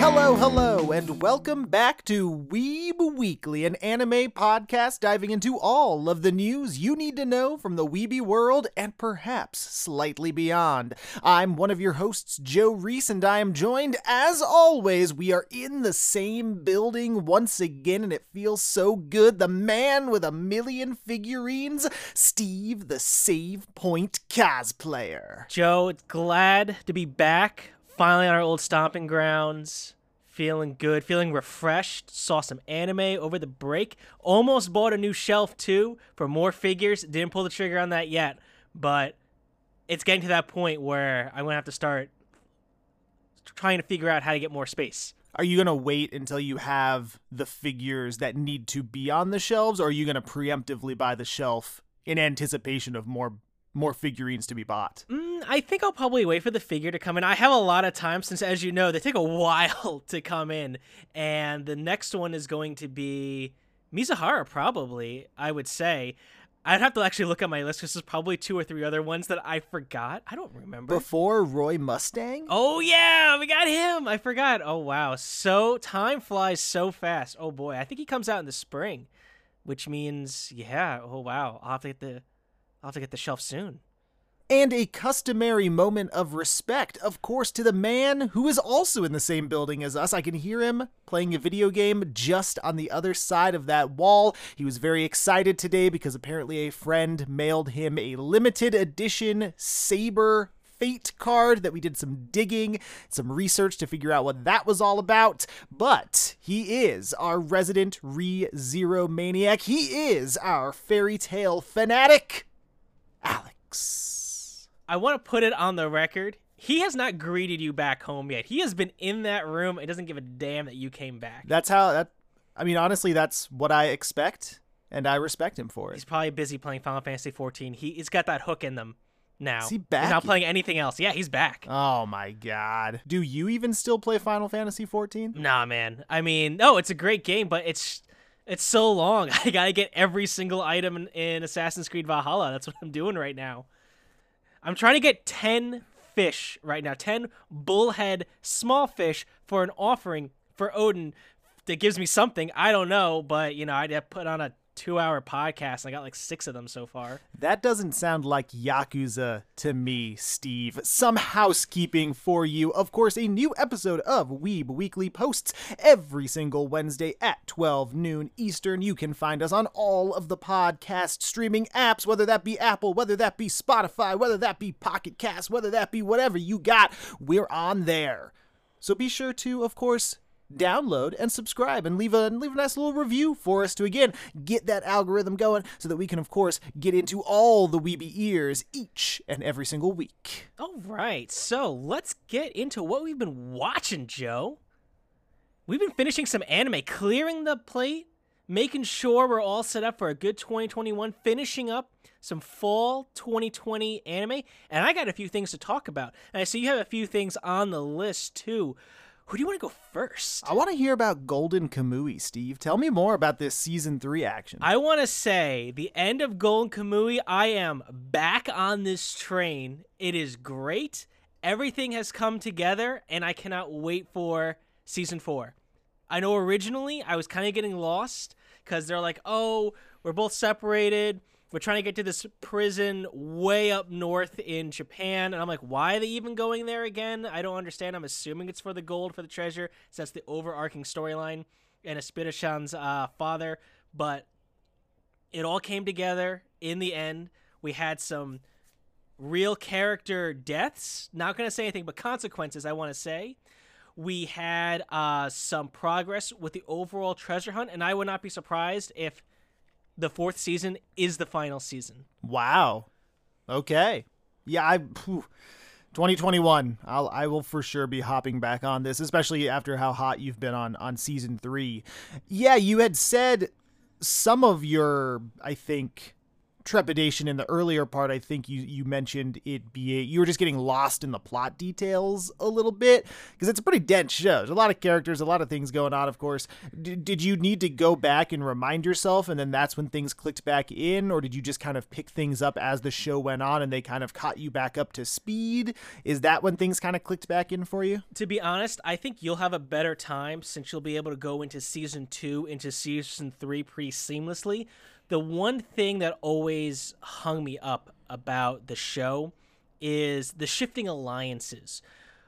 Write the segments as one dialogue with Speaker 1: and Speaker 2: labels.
Speaker 1: Hello, hello, and welcome back to Weeb Weekly, an anime podcast diving into all of the news you need to know from the Weeby world and perhaps slightly beyond. I'm one of your hosts, Joe Reese, and I am joined, as always, we are in the same building once again, and it feels so good. The man with a million figurines, Steve, the Save Point cosplayer.
Speaker 2: Joe, it's glad to be back. Finally on our old stomping grounds. Feeling good, feeling refreshed. Saw some anime over the break. Almost bought a new shelf too for more figures. Didn't pull the trigger on that yet, but it's getting to that point where I'm gonna have to start trying to figure out how to get more space.
Speaker 1: Are you to wait until you have the figures that need to be on the shelves, or are you to preemptively buy the shelf in anticipation of more more figurines to be bought?
Speaker 2: Mm, I think I'll probably wait for the figure to come in. I have a lot of time since, as you know, they take a while to come in, and the next one is going to be Mizuhara, probably. I would say. I'd have to actually look at my list because there's probably two or three other ones that I forgot. I don't remember.
Speaker 1: Before Roy Mustang?
Speaker 2: Oh yeah, we got him. I forgot. Oh wow. So time flies so fast. Oh boy. I think he comes out in the spring. Which means yeah, oh wow. I'll have to get the I'll have to get the shelf soon.
Speaker 1: And a customary moment of respect, of course, to the man who is also in the same building as us. I can hear him playing a video game just on the other side of that wall. He was very excited today because apparently a friend mailed him a limited edition Saber Fate card that we did some digging, some research to figure out what that was all about. But he is our resident Re Zero maniac. He is our fairy tale fanatic, Alex.
Speaker 2: I want to put it on the record. He has not greeted you back home yet. He has been in that room and doesn't give a damn that you came back.
Speaker 1: That's how that. I mean, honestly, that's what I expect, and I respect him for it.
Speaker 2: He's probably busy playing Final Fantasy 14. He, he's got that hook in them now.
Speaker 1: Is he back?
Speaker 2: He's not playing anything else. Yeah, he's back.
Speaker 1: Oh my god. Do you even still play Final Fantasy 14?
Speaker 2: Nah, man. I mean, no, it's a great game, but it's it's so long. I gotta get every single item in, in Assassin's Creed Valhalla. That's what I'm doing right now. I'm trying to get 10 fish right now, 10 bullhead small fish for an offering for Odin that gives me something. I don't know, but you know, I'd put on a two hour podcast. I got like six of them so far.
Speaker 1: That doesn't sound like Yakuza to me, Steve. Some housekeeping for you. Of course, a new episode of Weeb Weekly posts every single Wednesday at 12 noon Eastern. You can find us on all of the podcast streaming apps, whether that be Apple, whether that be Spotify, whether that be Pocket Cast, whether that be whatever you got. We're on there. So be sure to, of course, download and subscribe and leave a leave a nice little review for us to again get that algorithm going so that we can of course get into all the weeby ears each and every single week.
Speaker 2: All right, so let's get into what we've been watching, Joe. We've been finishing some anime, clearing the plate, making sure we're all set up for a good 2021, finishing up some fall 2020 anime, and I got a few things to talk about. And I see you have a few things on the list too. Who do you want to go first?
Speaker 1: I want to hear about Golden Kamuy, Steve. Tell me more about this season three action.
Speaker 2: I want to say the end of Golden Kamuy. I am back on this train. It is great. Everything has come together, and I cannot wait for season four. I know originally I was kind of getting lost because they're like, oh, we're both separated. We're trying to get to this prison way up north in Japan. And I'm like, why are they even going there again? I don't understand. I'm assuming it's for the gold, for the treasure. So that's the overarching storyline. And Asirpa-chan's uh, father. But it all came together in the end. We had some real character deaths. Not going to say anything, but consequences, I want to say. We had uh, some progress with the overall treasure hunt. And I would not be surprised if the fourth season is the final season.
Speaker 1: Wow. Okay. Yeah, I. Phew. 2021. I'll I will for sure be hopping back on this, especially after how hot you've been on on season three. Yeah, you had said some of your I think trepidation in the earlier part. I think you you mentioned it be you were just getting lost in the plot details a little bit because it's a pretty dense show. There's a lot of characters, a lot of things going on. Of course, D- did you need to go back and remind yourself, and then that's when things clicked back in, or did you just kind of pick things up as the show went on and they kind of caught you back up to speed? Is that when things kind of clicked back in for you?
Speaker 2: To be honest, I think you'll have a better time since you'll be able to go into season two, into season three pretty seamlessly the one thing that always hung me up about the show is the shifting alliances.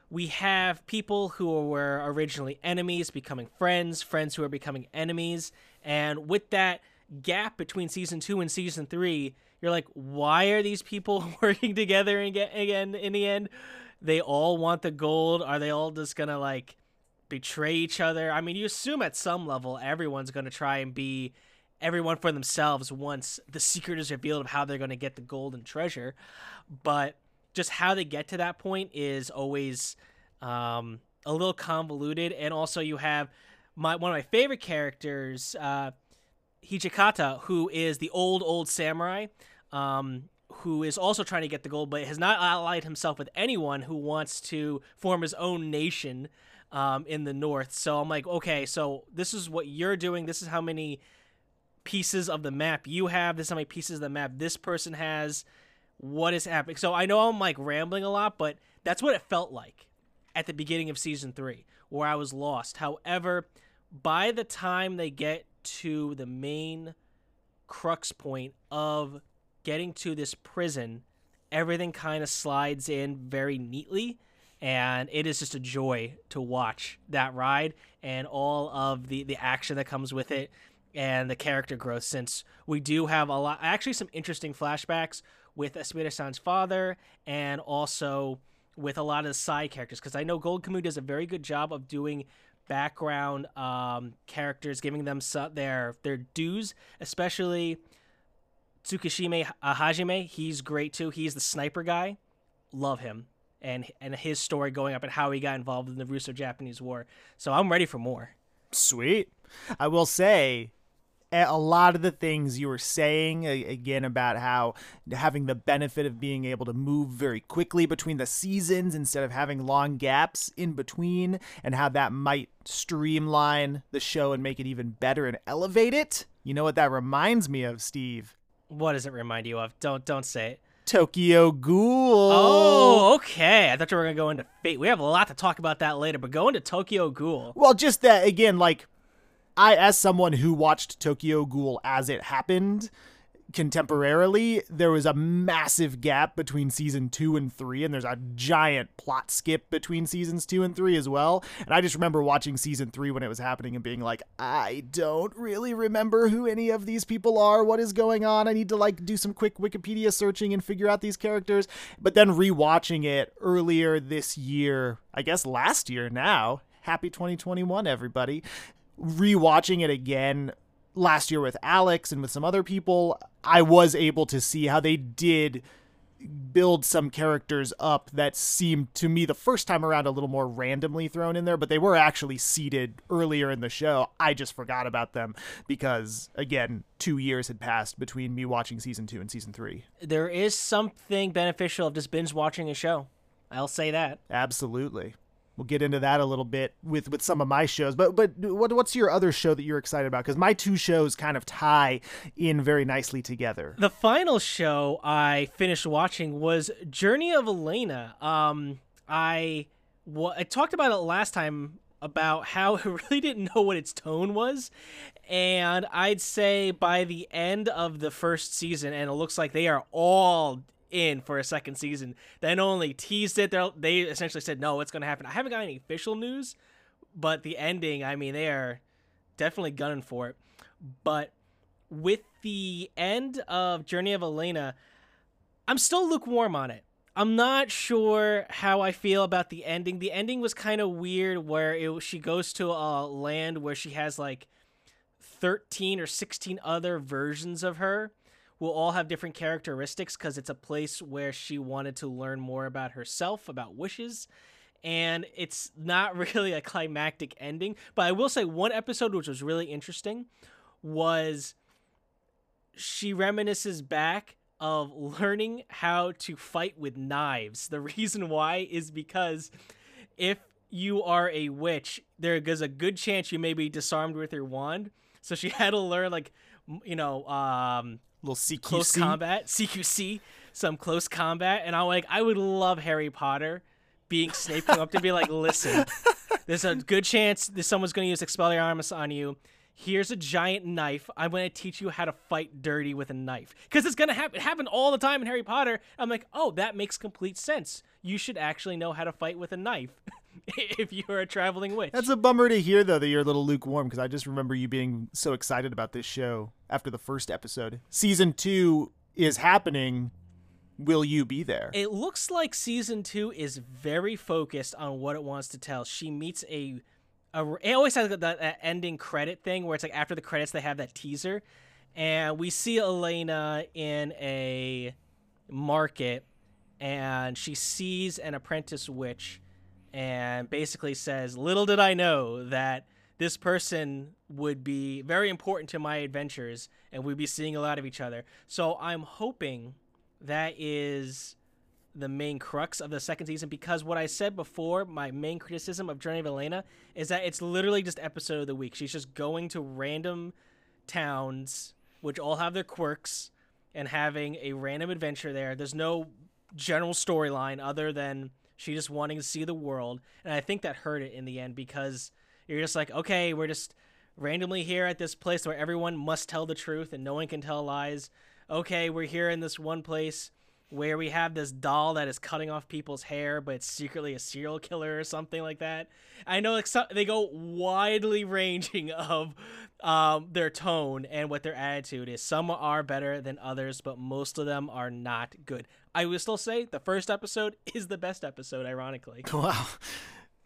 Speaker 2: We have people who were originally enemies becoming friends, friends who are becoming enemies, and with that gap between season 2 and season 3, you're like, why are these people working together again, in the end? They all want the gold. Are they all just going to like betray each other? I mean, you assume at some level everyone's going to try and be everyone for themselves once the secret is revealed of how they're going to get the golden treasure. But just how they get to that point is always um, a little convoluted. And also, you have my one of my favorite characters, uh, Hijikata, who is the old old samurai. Um, who is also trying to get the gold, but has not allied himself with anyone who wants to form his own nation um, in the north. So I'm like, okay, so this is what you're doing. This is how many pieces of the map you have. This is how many pieces of the map this person has. What is happening? So I know I'm like rambling a lot, but that's what it felt like at the beginning of season three, where I was lost. However, by the time they get to the main crux point of getting to this prison, everything kind of slides in very neatly. And it is just a joy to watch that ride and all of the, the action that comes with it and the character growth since we do have a lot actually some interesting flashbacks with Asirpa-san's father and also with a lot of the side characters because I know Gold Kamu does a very good job of doing background um, characters, giving them their their dues, especially Tsukishima Hajime. He's great too. He's the sniper guy. Love him and and his story going up and how he got involved in the Russo-Japanese War. So I'm ready for more.
Speaker 1: Sweet. I will say a lot of the things you were saying again about how having the benefit of being able to move very quickly between the seasons instead of having long gaps in between and how that might streamline the show and make it even better and elevate it you know what that reminds me of steve
Speaker 2: what does it remind you of don't don't say it
Speaker 1: Tokyo Ghoul.
Speaker 2: Oh, okay. I thought you were gonna go into Fate. We have a lot to talk about that later, but go into Tokyo Ghoul.
Speaker 1: Well, just that again, like I, as someone who watched Tokyo Ghoul as it happened contemporarily, there was a massive gap between season two and three, and there's a giant plot skip between seasons two and three as well. And I just remember watching season three when it was happening and being like, I don't really remember who any of these people are. What is going on? I need to like do some quick Wikipedia searching and figure out these characters. But then rewatching it earlier this year, I guess last year now. Happy 2021, everybody rewatching it again last year with Alex and with some other people, I was able to see how they did build some characters up that seemed to me the first time around a little more randomly thrown in there, but they were actually seated earlier in the show. I just forgot about them because, again, two years had passed between me watching season two and season three.
Speaker 2: There is something beneficial of just binge watching a show. I'll say that.
Speaker 1: Absolutely we'll get into that a little bit with with some of my shows. But but what what's your other show that you're excited about? Because my two shows kind of tie in very nicely together.
Speaker 2: The final show I finished watching was Journey of Elaina. Um, I well, I talked about it last time about how I really didn't know what its tone was. And I'd say by the end of the first season, and it looks like they are all in for a second season. then only teased it, they essentially said, no, it's going to happen. I haven't got any official news, but the ending, I mean, they are definitely gunning for it. But with the end of Journey of Elaina, I'm still lukewarm on it. I'm not sure how I feel about the ending. The ending was kind of weird where it, she goes to a land where she has like 13 or 16 other versions of her will all have different characteristics because it's a place where she wanted to learn more about herself, about wishes. And it's not really a climactic ending. But I will say one episode which was really interesting was she reminisces back of learning how to fight with knives. The reason why is because if you are a witch, there is a good chance you may be disarmed with your wand. So she had to learn like you know, um
Speaker 1: little CQC.
Speaker 2: close combat, CQC, some close combat, and I'm like, I would love Harry Potter being Snape come up to be like, listen, there's a good chance that someone's going to use Expelliarmus on you. Here's a giant knife. I'm going to teach you how to fight dirty with a knife. Because it's going to happen. It happened all the time in Harry Potter. I'm like, oh, that makes complete sense. You should actually know how to fight with a knife if you're a traveling witch.
Speaker 1: That's a bummer to hear, though, that you're a little lukewarm, because I just remember you being so excited about this show after the first episode. Season two is happening. Will you be there?
Speaker 2: It looks like season two is very focused on what it wants to tell. She meets a a, it always has that, that ending credit thing where it's like after the credits they have that teaser, and we see Elaina in a market, and she sees an apprentice witch, and basically says, "Little did I know that." This person would be very important to my adventures, and we'd be seeing a lot of each other. So I'm hoping that is the main crux of the second season because what I said before, my main criticism of Journey of Elaina is that it's literally just episode of the week. She's just going to random towns which all have their quirks and having a random adventure there. There's no general storyline other than she just wanting to see the world. And I think that hurt it in the end because you're just like, okay, we're just randomly here at this place where everyone must tell the truth and no one can tell lies. Okay, we're here in this one place where we have this doll that is cutting off people's hair, but it's secretly a serial killer or something like that. I know like some, they go widely ranging of um, their tone and what their attitude is. Some are better than others, but most of them are not good. I will still say the first episode is the best episode, ironically.
Speaker 1: Wow.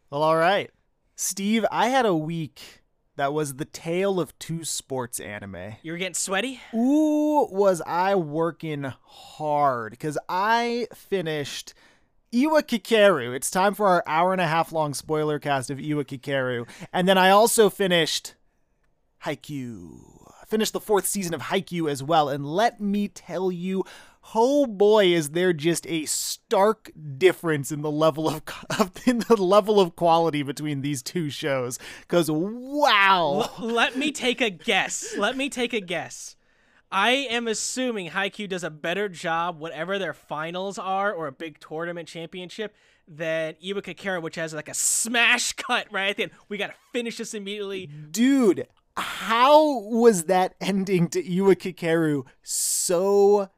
Speaker 1: Well, all right. Steve, I had a week that was the tale of two sports anime.
Speaker 2: You were getting sweaty?
Speaker 1: Ooh, was I working hard because I finished Iwa Kakeru. It's time for our hour and a half long spoiler cast of Iwa Kakeru. And then I also finished Haikyuu. I finished the fourth season of Haikyuu as well. And let me tell you, oh boy, is there just a stark difference in the level of, in the level of quality between these two shows. Because wow,
Speaker 2: L- let me take a guess. Let me take a guess. I am assuming Haikyuu does a better job, whatever their finals are, or a big tournament championship, than Iwa Kakeru, which has like a smash cut right at the end. We gotta finish this immediately.
Speaker 1: Dude, how was that ending to Iwa Kakeru so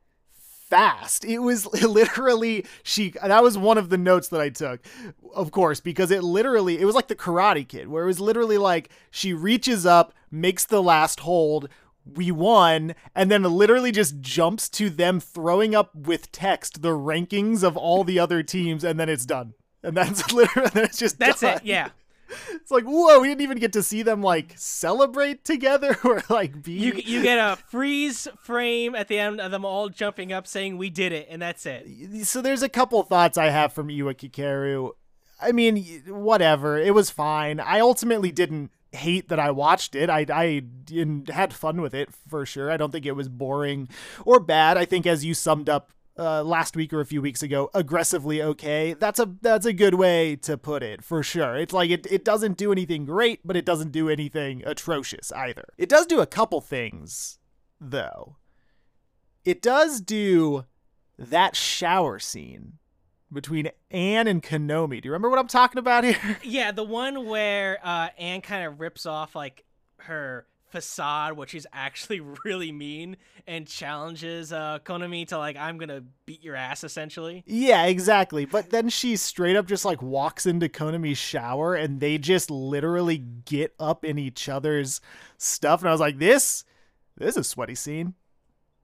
Speaker 1: fast. It was literally she that was one of the notes that I took, of course, because it literally it was like the Karate Kid, where it was literally like she reaches up, makes the last hold, we won, and then literally just jumps to them throwing up with text the rankings of all the other teams, and then it's done. And that's literally that's just
Speaker 2: that's
Speaker 1: done.
Speaker 2: it. Yeah.
Speaker 1: It's like whoa, we didn't even get to see them like celebrate together or like be.
Speaker 2: You you get a freeze frame at the end of them all jumping up, saying "We did it," and that's it.
Speaker 1: So there's a couple thoughts I have from Iwa Kakeru. I mean, whatever. It was fine. I ultimately didn't hate that I watched it. I I had fun with it for sure. I don't think it was boring or bad. I think as you summed up uh, last week or a few weeks ago, aggressively okay. That's a that's a good way to put it for sure. It's like it, it doesn't do anything great, but it doesn't do anything atrocious either. It does do a couple things though. It does do that shower scene between Anne and Konomi. Do you remember what I'm talking about here?
Speaker 2: Yeah, the one where uh, Anne kind of rips off like her facade, which is actually really mean, and challenges uh, Konomi to like, I'm gonna beat your ass, essentially.
Speaker 1: Yeah, exactly. But then she straight up just like walks into Konomi's shower, and they just literally get up in each other's stuff. And I was like, this, this is a sweaty scene.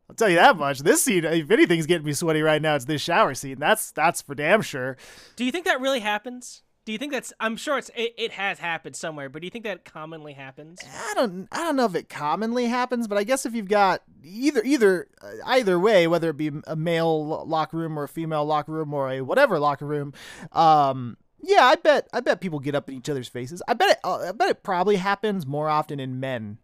Speaker 1: I'll tell you that much. This scene, if anything's getting me sweaty right now, it's this shower scene. That's that's for damn sure.
Speaker 2: Do you think that really happens? Do you think that's? I'm sure it's it, it has happened somewhere, but do you think that commonly happens?
Speaker 1: I don't I don't know if it commonly happens, but I guess if you've got either either uh, either way, whether it be a male locker room or a female locker room or a whatever locker room, um, yeah, I bet I bet people get up in each other's faces. I bet it uh, I bet it probably happens more often in men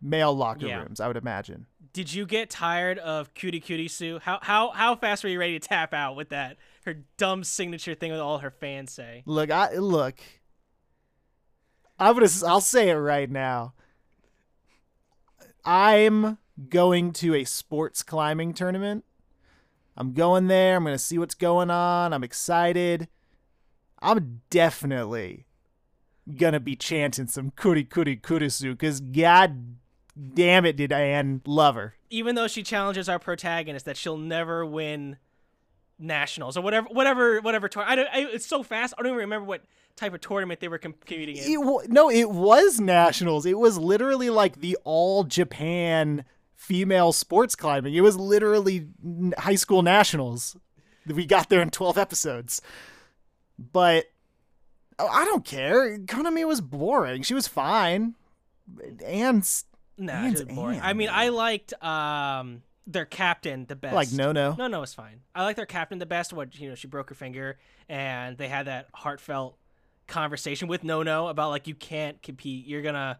Speaker 1: male locker
Speaker 2: Yeah.
Speaker 1: rooms, I would imagine.
Speaker 2: Did you get tired of Cutie Cutie Sue? How how how fast were you ready to tap out with that her dumb signature thing with all her fans say?
Speaker 1: Look, I look. I'm gonna. I'll say it right now. I'm going to a sports climbing tournament. I'm going there. I'm gonna see what's going on. I'm excited. I'm definitely gonna be chanting some kuri kuri kurisu because god damn it did Anne love her.
Speaker 2: Even though she challenges our protagonist that she'll never win nationals or whatever whatever whatever tour. I don't. I, it's so fast. I don't even remember what type of tournament they were competing in.
Speaker 1: It, wa- no, it was nationals. It was literally like the all Japan female sports climbing. It was literally n- high school nationals. We got there in 12 episodes. But oh, I don't care. Konomi was boring. She was fine. Anne's
Speaker 2: Nah,
Speaker 1: Man's
Speaker 2: it was boring. I mean. I liked um their captain the best.
Speaker 1: like no no.
Speaker 2: No, no, it's fine. I like their captain the best. What you know, she broke her finger, and they had that heartfelt conversation with Nono about like you can't compete. You're gonna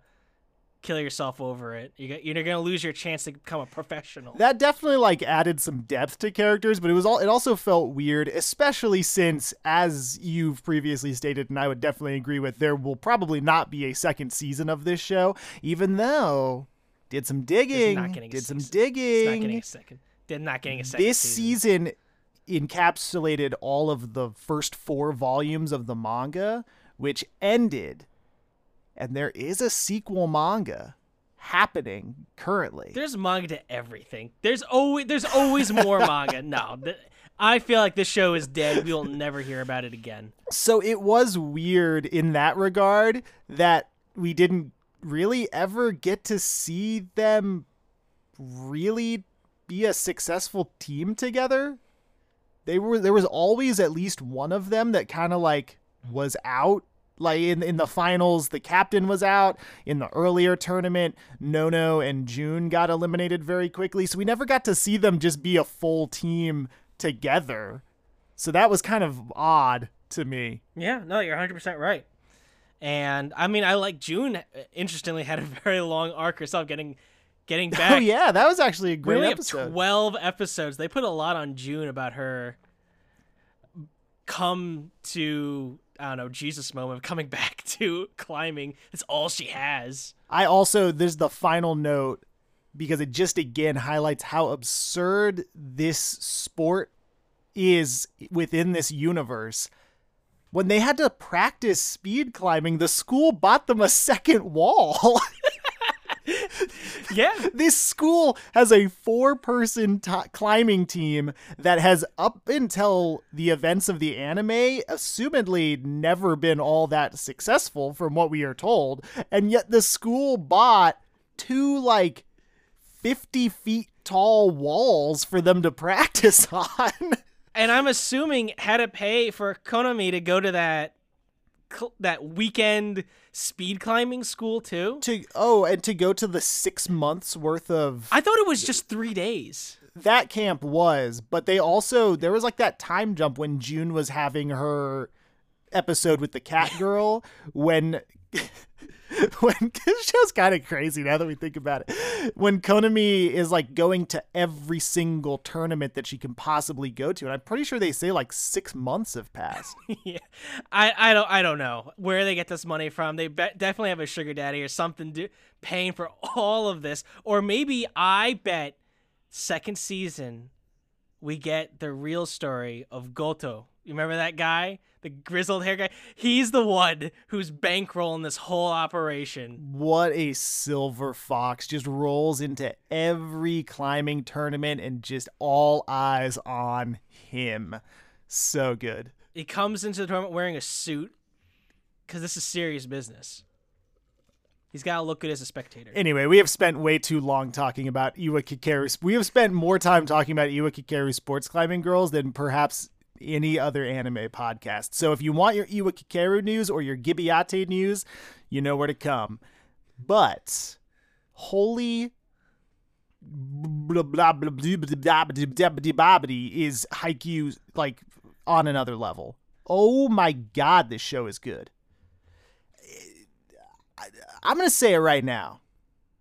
Speaker 2: kill yourself over it. You're gonna, you're gonna lose your chance to become a professional.
Speaker 1: That definitely like added some depth to characters, but it was all it also felt weird, especially since as you've previously stated and I would definitely agree with, there will probably not be a second season of this show, even though did some digging,
Speaker 2: not getting a
Speaker 1: did some.
Speaker 2: It's not getting
Speaker 1: digging.
Speaker 2: a second. They're not getting a second.
Speaker 1: This
Speaker 2: season.
Speaker 1: season encapsulated all of the first 4 volumes of the manga, which ended and there is a sequel manga happening currently.
Speaker 2: There's manga to everything. There's always there's always more manga. No, th- I feel like this show is dead. We will never hear about it again.
Speaker 1: So it was weird in that regard that we didn't really ever get to see them really be a successful team together. They were there was always at least one of them that kind of like was out. Like in in the finals, the captain was out. In the earlier tournament, Nono and June got eliminated very quickly. So we never got to see them just be a full team together. So that was kind of odd to me.
Speaker 2: Yeah, no, you're 100% right. And I mean, I like June. uh, Interestingly, had a very long arc herself, getting getting back.
Speaker 1: Oh yeah, that was actually a great
Speaker 2: have
Speaker 1: episode.
Speaker 2: 12 episodes. They put a lot on June about her come to I don't know Jesus moment coming back to climbing. It's all she has.
Speaker 1: I also there's the final note because it just again highlights how absurd this sport is within this universe. When they had to practice speed climbing, the school bought them a second wall.
Speaker 2: Yeah,
Speaker 1: this school has a four person t- climbing team that has, up until the events of the anime, assumedly never been all that successful, from what we are told. And yet the school bought two, like, 50 feet tall walls for them to practice on.
Speaker 2: and I'm assuming had to pay for Konomi to go to that cl- that weekend speed climbing school too.
Speaker 1: to oh, and to go to the six months worth of
Speaker 2: I thought it was just three days.
Speaker 1: that camp was, but they also there was like that time jump when June was having her episode with the cat girl when when this show's kind of crazy now that we think about it. When Konomi is like going to every single tournament that she can possibly go to, and I'm pretty sure they say like six months have passed.
Speaker 2: yeah, I, I don't I don't know where they get this money from. They be- definitely have a sugar daddy or something do- paying for all of this, or maybe I bet second season we get the real story of Goto. You remember that guy, the grizzled hair guy? He's the one who's bankrolling this whole operation.
Speaker 1: what a silver fox just rolls into every climbing tournament and just all eyes on him. So good.
Speaker 2: He comes into the tournament wearing a suit because this is serious business. He's got to look good as a spectator.
Speaker 1: Anyway, we have spent way too long talking about Iwa Kakeru. We have spent more time talking about Iwa Kakeru sports climbing girls than perhaps any other anime podcast. So if you want your Iwakakeru news or your Gibiate news, you know where to come. But holy is Haikyuu like on another level. Oh my god, this show is good. I'm gonna say it right now.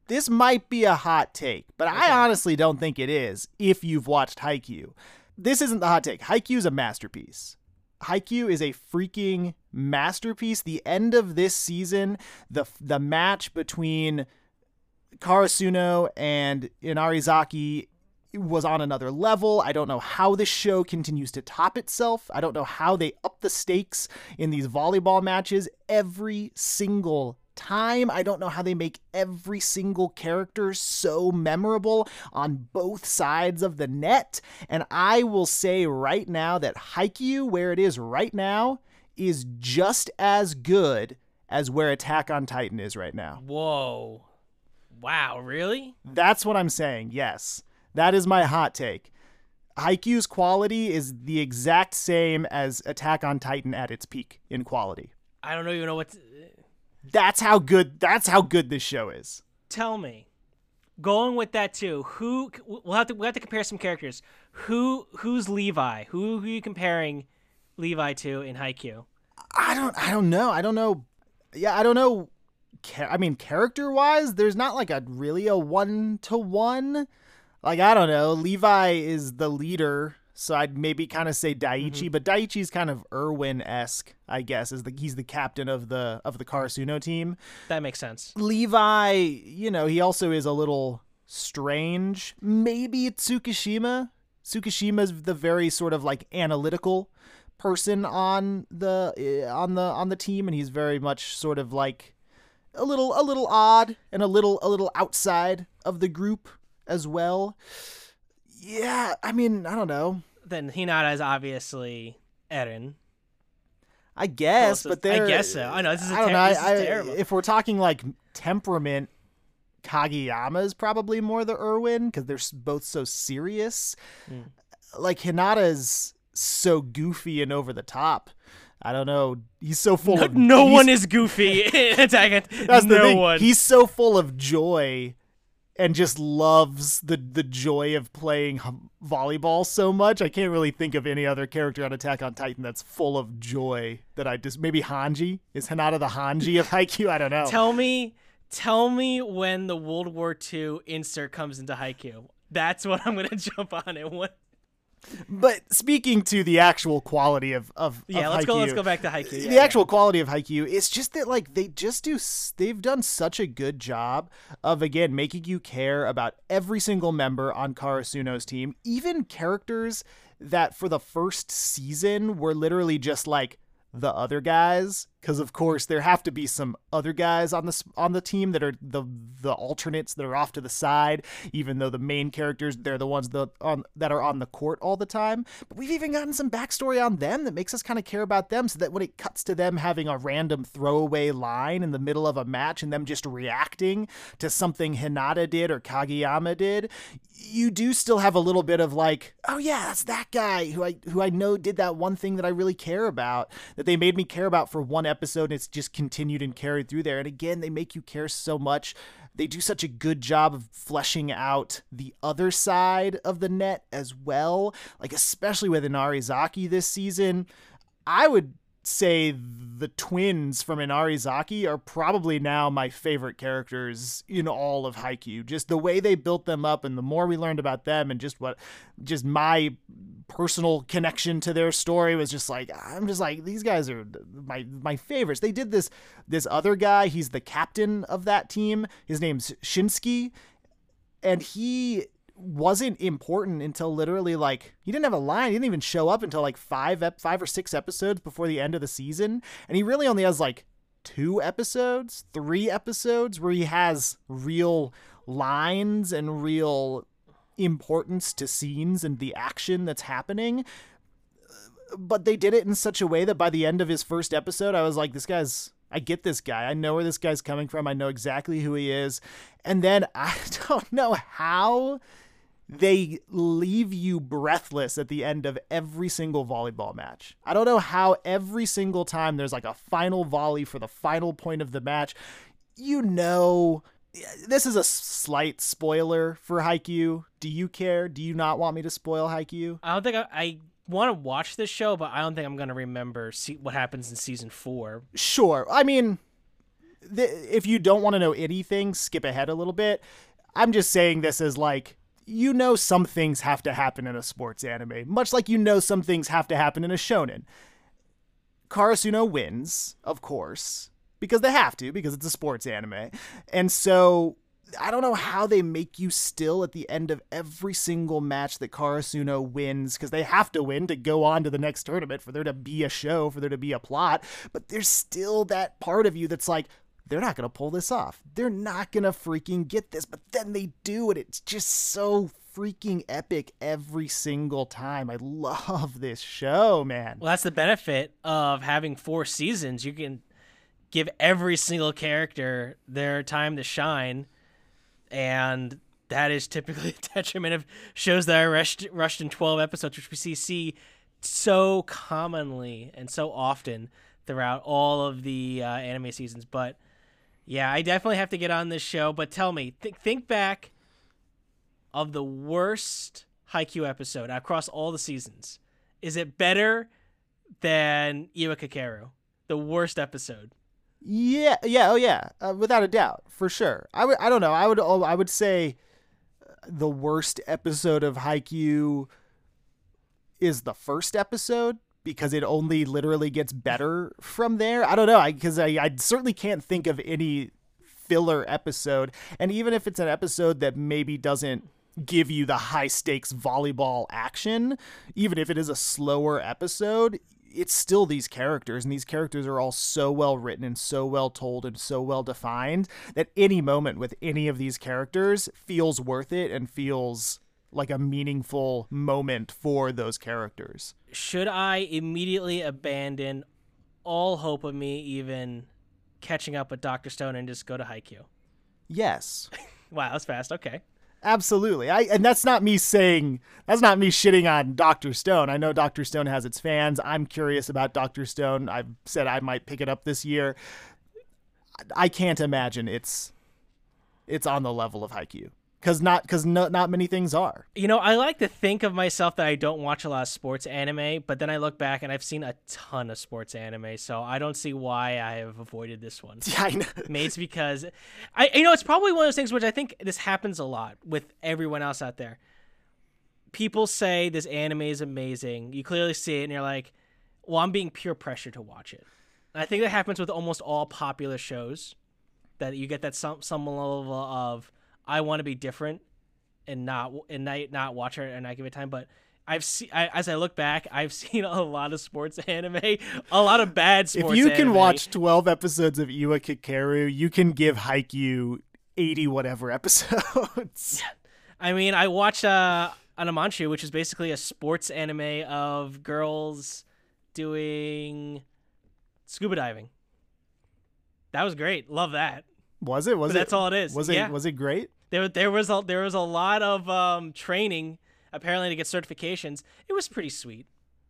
Speaker 1: This might be a hot take, but I honestly don't think it is. If you've watched Haikyuu, this isn't the hot take. Haikyuu is a masterpiece. Haikyuu is a freaking masterpiece. The end of this season, the the match between Karasuno and Inarizaki was on another level. I don't know how this show continues to top itself. I don't know how they up the stakes in these volleyball matches every single time. I don't know how they make every single character so memorable on both sides of the net. And I will say right now that Haikyuu, where it is right now, is just as good as where Attack on Titan is right now.
Speaker 2: Whoa. Wow, really?
Speaker 1: That's what I'm saying, yes. That is my hot take. Haikyuu's quality is the exact same as Attack on Titan at its peak in quality.
Speaker 2: I don't know even know what. To...
Speaker 1: That's how good. That's how good this show is.
Speaker 2: Tell me, going with that too. Who we'll have to we will have to compare some characters. Who who's Levi? Who, who are you comparing Levi to in Haikyuu?
Speaker 1: I don't. I don't know. I don't know. Yeah, I don't know. I mean, character wise, there's not like a really a one to one like I don't know, Levi is the leader, so I'd maybe kind of say Daichi, mm-hmm. but Daichi's kind of Erwin esque, I guess, is the he's the captain of the of the Karasuno team.
Speaker 2: That makes sense.
Speaker 1: Levi, you know, he also is a little strange. Maybe it's Tsukishima. Tsukishima's the very sort of like analytical person on the eh, on the on the team, and he's very much sort of like a little a little odd and a little a little outside of the group as well. Yeah, I mean, I don't know.
Speaker 2: Then Hinata is obviously Eren.
Speaker 1: I guess, but there.
Speaker 2: I guess so. I know this is, I don't ter- know, this I, terrible.
Speaker 1: If we're talking like temperament, Kageyama is probably more the Erwin because they're both so serious. Mm. Like Hinata is so goofy and over the top. I don't know. He's so full
Speaker 2: no,
Speaker 1: of.
Speaker 2: No one is goofy That's no the thing. one.
Speaker 1: He's so full of joy and just loves the the joy of playing volleyball so much. I can't really think of any other character on Attack on Titan that's full of joy that I just maybe Hanji is Hinata the Hanji of Haikyuu. I don't know.
Speaker 2: Tell me, tell me when the World War II insert comes into Haikyuu. That's what I'm gonna jump on it. What
Speaker 1: but speaking to the actual quality of of
Speaker 2: yeah,
Speaker 1: of
Speaker 2: let's
Speaker 1: Haikyuu,
Speaker 2: go. Let's go back to Haikyuu.
Speaker 1: Yeah, the
Speaker 2: yeah.
Speaker 1: actual quality of Haikyuu, it's just that like they just do. They've done such a good job of again making you care about every single member on Karasuno's team, even characters that for the first season were literally just like the other guys because of course there have to be some other guys on the on the team that are the the alternates that are off to the side even though the main characters they're the ones that on that are on the court all the time. But we've even gotten some backstory on them that makes us kind of care about them so that when it cuts to them having a random throwaway line in the middle of a match and them just reacting to something Hinata did or Kageyama did you do still have a little bit of like, oh yeah, that's that guy who I who I know did that one thing that I really care about that they made me care about for one episode and it's just continued and carried through there. And again, they make you care so much. They do such a good job of fleshing out the other side of the net as well. Like especially with Inarizaki this season, I would say the twins from Inarizaki are probably now my favorite characters in all of Haikyuu. Just the way they built them up and the more we learned about them and just what just my personal connection to their story was just like I'm just like these guys are my my favorites. They did this this other guy, he's the captain of that team. His name's Shinsuke and he wasn't important until literally like he didn't have a line. He didn't even show up until like five ep- five or six episodes before the end of the season, and he really only has like two episodes, three episodes where he has real lines and real importance to scenes and the action that's happening. But they did it in such a way that by the end of his first episode, I was like, this guy's I get this guy. I know where this guy's coming from. I know exactly who he is. And then I don't know how they leave you breathless at the end of every single volleyball match. I don't know how every single time there's like a final volley for the final point of the match, you know this is a slight spoiler for Haikyuu. Do you care? Do you not want me to spoil Haikyuu?
Speaker 2: I don't think I, I want to watch this show, but I don't think I'm going to remember see what happens in season 4.
Speaker 1: Sure. I mean, th- if you don't want to know anything, skip ahead a little bit. I'm just saying this as like you know some things have to happen in a sports anime, much like you know some things have to happen in a shonen. Karasuno wins, of course, because they have to, because it's a sports anime. And so I don't know how they make you still at the end of every single match that Karasuno wins, because they have to win to go on to the next tournament for there to be a show, for there to be a plot. But there's still that part of you that's like, they're not going to pull this off. They're not going to freaking get this. But then they do, and it's just so freaking epic every single time. I love this show, man.
Speaker 2: Well, that's the benefit of having four seasons. You can give every single character their time to shine, and that is typically a detriment of shows that are rushed, rushed in 12 episodes, which we see, see so commonly and so often throughout all of the uh, anime seasons. But yeah, I definitely have to get on this show. But tell me, th- think back of the worst Haikyuu episode across all the seasons. Is it better than Iwa Kakeru? The worst episode.
Speaker 1: Yeah, yeah, oh yeah, uh, without a doubt, for sure. I would, I don't know. I would, oh, I would say the worst episode of Haikyuu is the first episode because it only literally gets better from there. I don't know, because I, I, I certainly can't think of any filler episode, and even if it's an episode that maybe doesn't give you the high stakes volleyball action, even if it is a slower episode, it's still these characters, and these characters are all so well written and so well told and so well defined that any moment with any of these characters feels worth it and feels like a meaningful moment for those characters.
Speaker 2: Should I immediately abandon all hope of me even catching up with Doctor Stone and just go to Haikyuu?
Speaker 1: Yes.
Speaker 2: wow, that's fast. Okay.
Speaker 1: Absolutely. I and that's not me saying that's not me shitting on Doctor Stone. I know Doctor Stone has its fans. I'm curious about Doctor Stone. I've said I might pick it up this year. I can't imagine it's it's on the level of Haikyuu because not because no, not many things are.
Speaker 2: You know, I like to think of myself that I don't watch a lot of sports anime, but then I look back and I've seen a ton of sports anime, so I don't see why I have avoided this one.
Speaker 1: Yeah, I know.
Speaker 2: Maybe it's because I, you know, it's probably one of those things which I think this happens a lot with everyone else out there. People say this anime is amazing. You clearly see it, and you're like, "Well, I'm being pure pressure to watch it." And I think that happens with almost all popular shows. That you get that some some level of I want to be different and not and not, not watch it and not give it time. But I've seen as I look back, I've seen a lot of sports anime, a lot of bad sports.
Speaker 1: If you can
Speaker 2: anime.
Speaker 1: watch twelve episodes of Iwa Kakeru, you can give Haikyuu eighty whatever episodes.
Speaker 2: I mean, I watched uh, Amanchu, which is basically a sports anime of girls doing scuba diving. That was great. Love that.
Speaker 1: Was it? Was
Speaker 2: But
Speaker 1: it?
Speaker 2: that's all it is.
Speaker 1: Was it?
Speaker 2: Yeah.
Speaker 1: Was it great?
Speaker 2: There, there was a there was a lot of um, training apparently to get certifications. It was pretty sweet.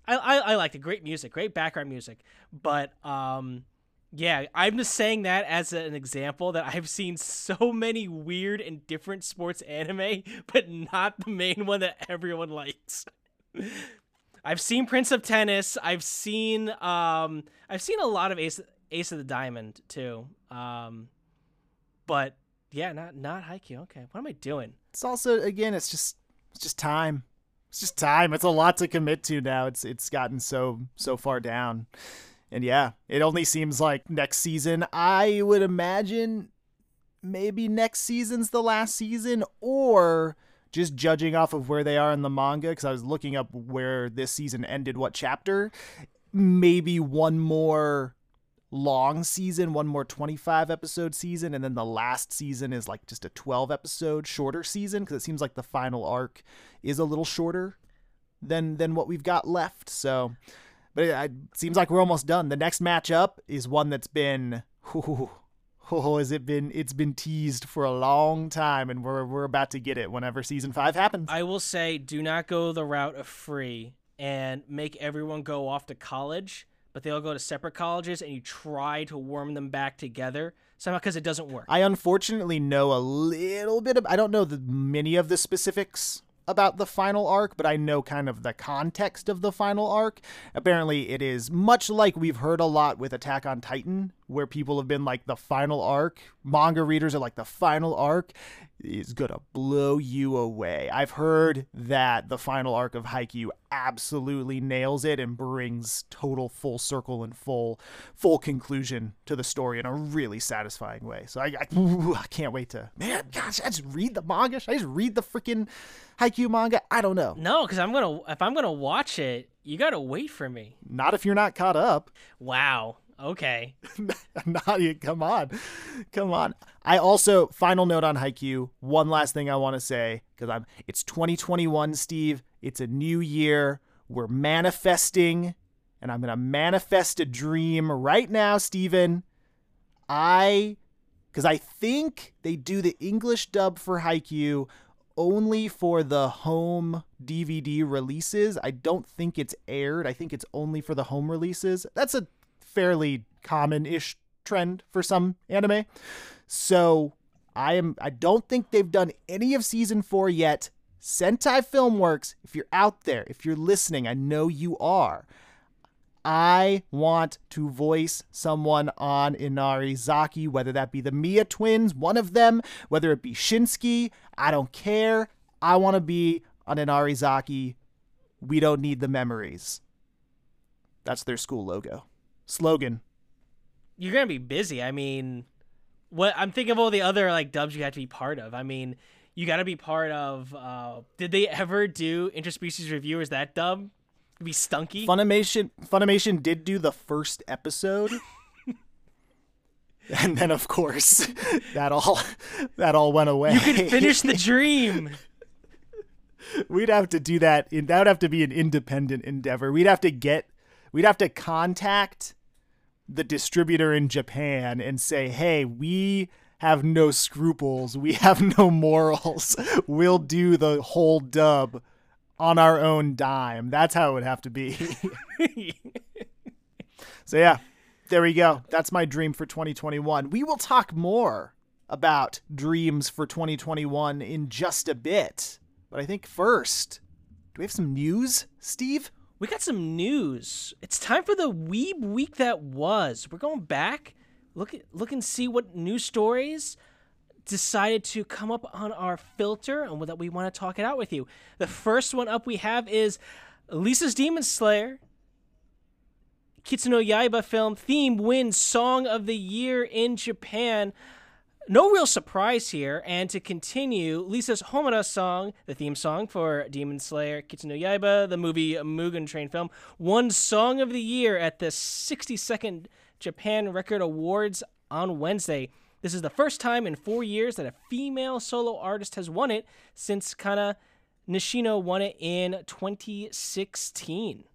Speaker 2: I, I I liked it. Great music, great background music. But um, yeah, I'm just saying that as an example that I've seen so many weird and different sports anime, but not the main one that everyone likes. I've seen Prince of Tennis. I've seen um, I've seen a lot of Ace Ace of the Diamond too. Um, but yeah, not not Haikyuu. Okay, what am I doing?
Speaker 1: It's also again, it's just it's just time. It's just time. It's a lot to commit to now. It's it's gotten so so far down. And yeah, it only seems like next season, I would imagine maybe next season's the last season or just judging off of where they are in the manga cuz I was looking up where this season ended what chapter, maybe one more long season, one more 25 episode season, and then the last season is like just a 12 episode shorter season because it seems like the final arc is a little shorter than than what we've got left. So, but it, it seems like we're almost done. The next matchup is one that's been. Ooh, Oh, has it been? It's been teased for a long time, and we're we're about to get it whenever season five happens.
Speaker 2: I will say, do not go the route of free and make everyone go off to college, but they all go to separate colleges, and you try to worm them back together somehow because it doesn't work.
Speaker 1: I unfortunately know a little bit of. I don't know the many of the specifics about the final arc, but I know kind of the context of the final arc. Apparently, it is much like we've heard a lot with Attack on Titan, where people have been like the final arc, manga readers are like the final arc is gonna blow you away. I've heard that the final arc of Haikyuu absolutely nails it and brings total full circle and full full conclusion to the story in a really satisfying way. So I, I, ooh, I can't wait to man, gosh, I just read the manga. Should I just read the freaking Haikyuu manga? I don't know.
Speaker 2: No, because I'm gonna if I'm gonna watch it, you gotta wait for me.
Speaker 1: Not if you're not caught up.
Speaker 2: Wow. Okay.
Speaker 1: not come on. Come on. I also final note on Haikyuu. One last thing I want to say because I'm it's 2021, Steve. It's a new year. We're manifesting, and I'm gonna manifest a dream right now, Steven. I because I think they do the English dub for Haikyuu only for the home DVD releases. I don't think it's aired. I think it's only for the home releases. That's a fairly common-ish trend for some anime. So I am I don't think they've done any of season 4 yet. Sentai Filmworks, if you're out there, if you're listening, I know you are. I want to voice someone on Inarizaki, whether that be the Miya twins, one of them, whether it be Shinsuke, I don't care. I want to be on Inarizaki. We don't need the memories. That's their school logo. Slogan.
Speaker 2: You're gonna be busy. I mean, what I'm thinking of all the other like dubs you have to be part of. I mean, you got to be part of. Uh, did they ever do interspecies review? Is that dub? be stunky.
Speaker 1: Funimation Funimation did do the first episode. and then of course that all that all went away.
Speaker 2: You could finish the dream.
Speaker 1: We'd have to do that in that would have to be an independent endeavor. We'd have to get we'd have to contact the distributor in Japan and say, "Hey, we have no scruples. We have no morals. We'll do the whole dub on our own dime. That's how it would have to be. so yeah, there we go. That's my dream for 2021. We will talk more about dreams for 2021 in just a bit. But I think first, do we have some news, Steve?
Speaker 2: We got some news. It's time for the Weeb Week that was. We're going back, look look and see what news stories decided to come up on our filter and that we want to talk it out with you. The first one up we have is Lisa's Demon Slayer. Kimetsu no Yaiba film theme wins Song of the Year in Japan. No real surprise here. And to continue, Lisa's Homura song, the theme song for Demon Slayer Kimetsu no Yaiba, the movie Mugen Train film, won Song of the Year at the 62nd Japan Record Awards on Wednesday. This is the first time in four years that a female solo artist has won it since Kana Nishino won it in 2016.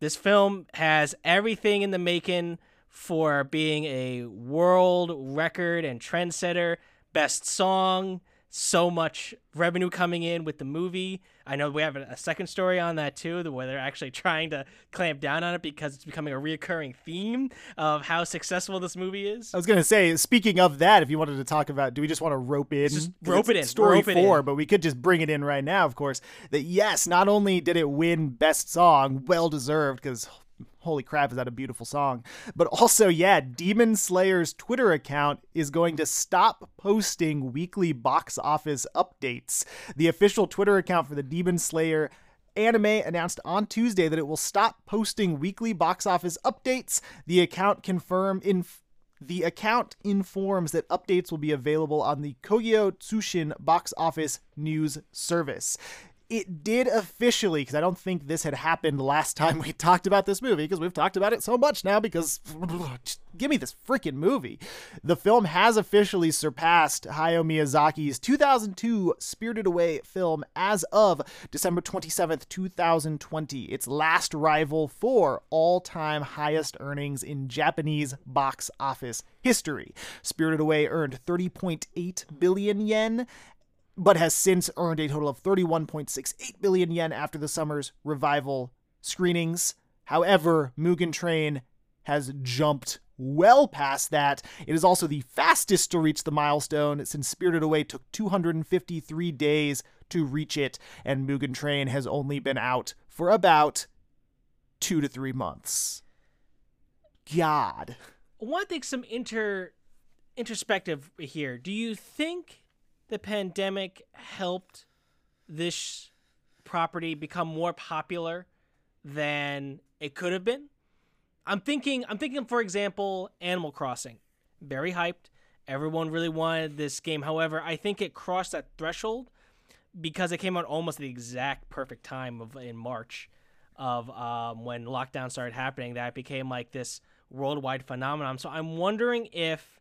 Speaker 2: This film has everything in the making for being a world record and trendsetter. Best song, so much revenue coming in with the movie. I know we have a second story on that too, where they're actually trying to clamp down on it because it's becoming a reoccurring theme of how successful this movie is.
Speaker 1: I was gonna say, speaking of that, if you wanted to talk about, do we just want to rope in?
Speaker 2: Just rope it in.
Speaker 1: Story
Speaker 2: rope
Speaker 1: four,
Speaker 2: in.
Speaker 1: but we could just bring it in right now. Of course, that yes, not only did it win best song, well deserved, because holy crap, is that a beautiful song? But also, yeah, Demon Slayer's Twitter account is going to stop posting weekly box office updates. The official Twitter account for the Demon Slayer Anime announced on Tuesday that it will stop posting weekly box office updates. The account confirmed in the account informs that updates will be available on the Kogyo Tsushin box office news service it did officially, because I don't think this had happened last time we talked about this movie, because we've talked about it so much now, because give me this freaking movie. The film has officially surpassed Hayao Miyazaki's 2002 Spirited Away film as of December 27th, 2020, its last rival for all time highest earnings in Japanese box office history. Spirited Away earned 30.8 billion yen but has since earned a total of 31.68 billion yen after the summer's revival screenings. However, Mugen Train has jumped well past that. It is also the fastest to reach the milestone since Spirited Away took 253 days to reach it, and Mugen Train has only been out for about two to three months. God.
Speaker 2: I want to take some inter introspective here. Do you think the pandemic helped this property become more popular than it could have been? I'm thinking I'm thinking for example Animal Crossing. Very hyped. Everyone really wanted this game. However, I think it crossed that threshold because it came out almost the exact perfect time of in March of um, when lockdown started happening that it became like this worldwide phenomenon. So I'm wondering if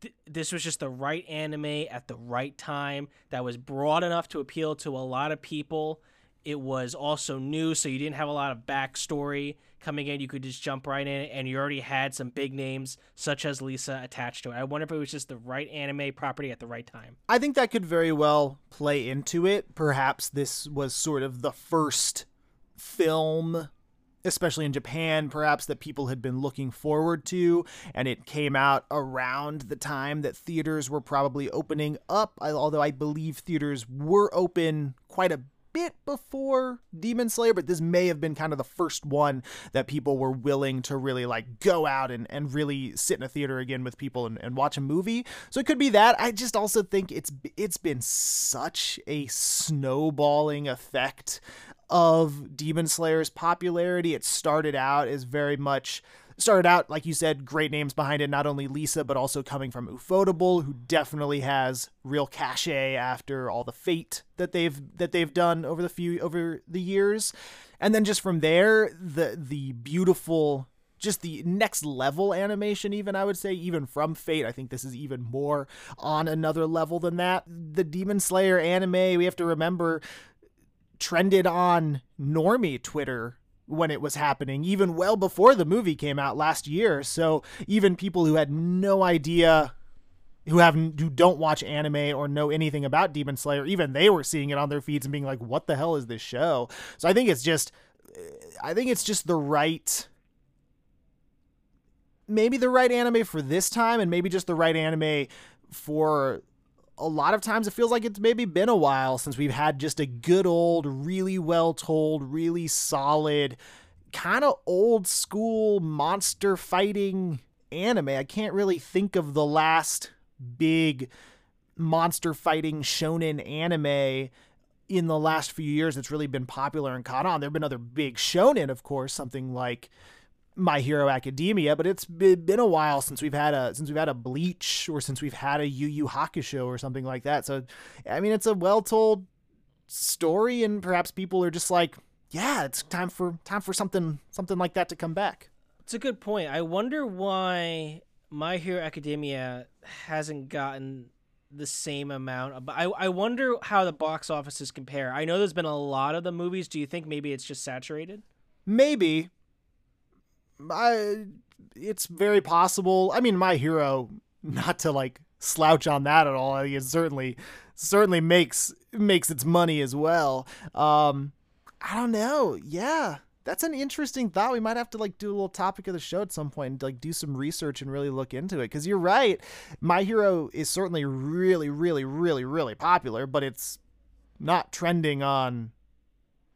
Speaker 2: th- this was just the right anime at the right time that was broad enough to appeal to a lot of people. It was also new, so you didn't have a lot of backstory coming in. You could just jump right in, and you already had some big names such as Lisa attached to it. I wonder if it was just the right anime property at the right time.
Speaker 1: I think that could very well play into it. Perhaps this was sort of the first film especially in Japan, perhaps that people had been looking forward to, and it came out around the time that theaters were probably opening up. Although I believe theaters were open quite a bit before Demon Slayer, but this may have been kind of the first one that people were willing to really like go out and, and really sit in a theater again with people and, and watch a movie. So it could be that. I just also think it's it's been such a snowballing effect of Demon Slayer's popularity. It started out as very much started out like you said great names behind it not only lisa but also coming from ufotable who definitely has real cachet after all the fate that they've that they've done over the few over the years and then just from there the the beautiful just the next level animation even i would say even from fate i think this is even more on another level than that the demon slayer anime we have to remember trended on normie Twitter when it was happening, even well before the movie came out last year. So even people who had no idea who have who don't watch anime or know anything about Demon Slayer, even they were seeing it on their feeds and being like, "What the hell is this show?" So I think it's just, I think it's just the right, maybe the right anime for this time, and maybe just the right anime for a lot of times it feels like it's maybe been a while since we've had just a good old, really well told, really solid, kind of old school monster fighting anime. I can't really think of the last big monster fighting shonen anime in the last few years that's really been popular and caught on. There have been other big shonen, of course, something like my Hero Academia, but it's been a while since we've had a since we've had a Bleach or since we've had a Yu Yu Hakusho or something like that. So, I mean, it's a well told story, and perhaps people are just like, yeah, it's time for time for something something like that to come back.
Speaker 2: It's a good point. I wonder why My Hero Academia hasn't gotten the same amount. But I I wonder how the box offices compare. I know there's been a lot of the movies. Do you think maybe it's just saturated?
Speaker 1: Maybe, I, it's very possible. I mean, my hero, not to like slouch on that at all. It certainly, certainly makes makes its money as well. Um, I don't know. Yeah, that's an interesting thought. We might have to like do a little topic of the show at some point and like do some research and really look into it. Because you're right, My Hero is certainly really, really, really, really popular, but it's not trending on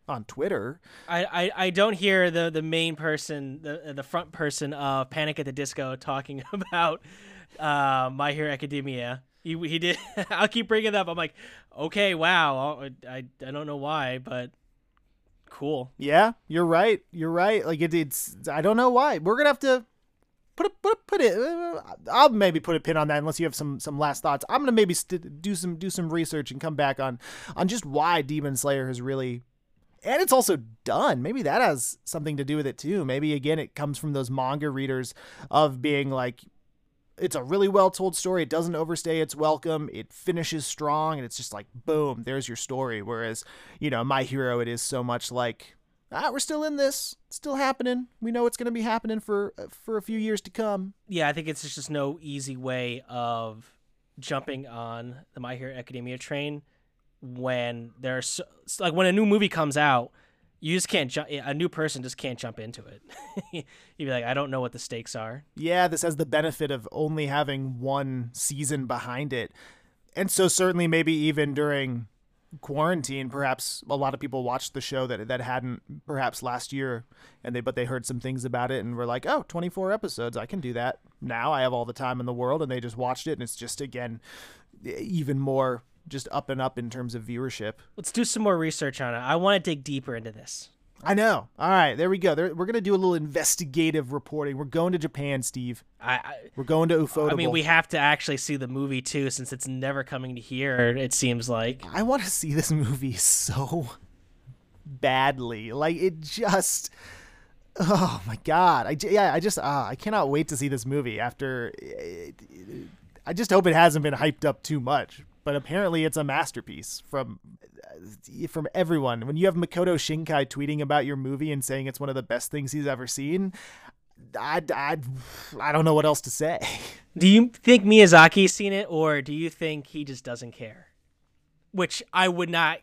Speaker 1: on Twitter.
Speaker 2: I, I, I don't hear the, the main person, the the front person of Panic at the Disco talking about uh, My Hero Academia. He, he did. I'll keep bringing it up. I'm like, okay, wow. I, I don't know why, but cool.
Speaker 1: Yeah, you're right. You're right. Like it, it's. I don't know why. We're gonna have to put a, put put it. Uh, I'll maybe put a pin on that unless you have some some last thoughts. I'm gonna maybe st- do some do some research and come back on on just why Demon Slayer has really and it's also done. Maybe that has something to do with it too. Maybe again, it comes from those manga readers of being like, it's a really well told story. It doesn't overstay its welcome. It finishes strong, and it's just like, boom, there's your story. Whereas, you know, my hero, it is so much like, ah, we're still in this, it's still happening. We know it's going to be happening for for a few years to come.
Speaker 2: Yeah, I think it's just no easy way of jumping on the My Hero Academia train when there's so, like when a new movie comes out, you just can't jump. A new person just can't jump into it. You'd be like, I don't know what the stakes are.
Speaker 1: Yeah, this has the benefit of only having one season behind it, and so certainly maybe even during quarantine, perhaps a lot of people watched the show that that hadn't perhaps last year, and they but they heard some things about it and were like, oh, 24 episodes, I can do that now. I have all the time in the world, and they just watched it, and it's just again even more just up and up in terms of viewership.
Speaker 2: Let's do some more research on it. I want to dig deeper into this.
Speaker 1: I know. All right, there we go. There, we're gonna do a little investigative reporting. We're going to Japan, Steve.
Speaker 2: I, I
Speaker 1: We're going to Ufotable.
Speaker 2: I mean, we have to actually see the movie too, since it's never coming to here. It seems like.
Speaker 1: I want to see this movie so badly. Like it just. Oh my god! I yeah, I just uh, I cannot wait to see this movie. After, I just hope it hasn't been hyped up too much. But apparently, it's a masterpiece from from everyone. When you have Makoto Shinkai tweeting about your movie and saying it's one of the best things he's ever seen, I, I, I don't know what else to say.
Speaker 2: Do you think Miyazaki's seen it, or do you think he just doesn't care? Which I would not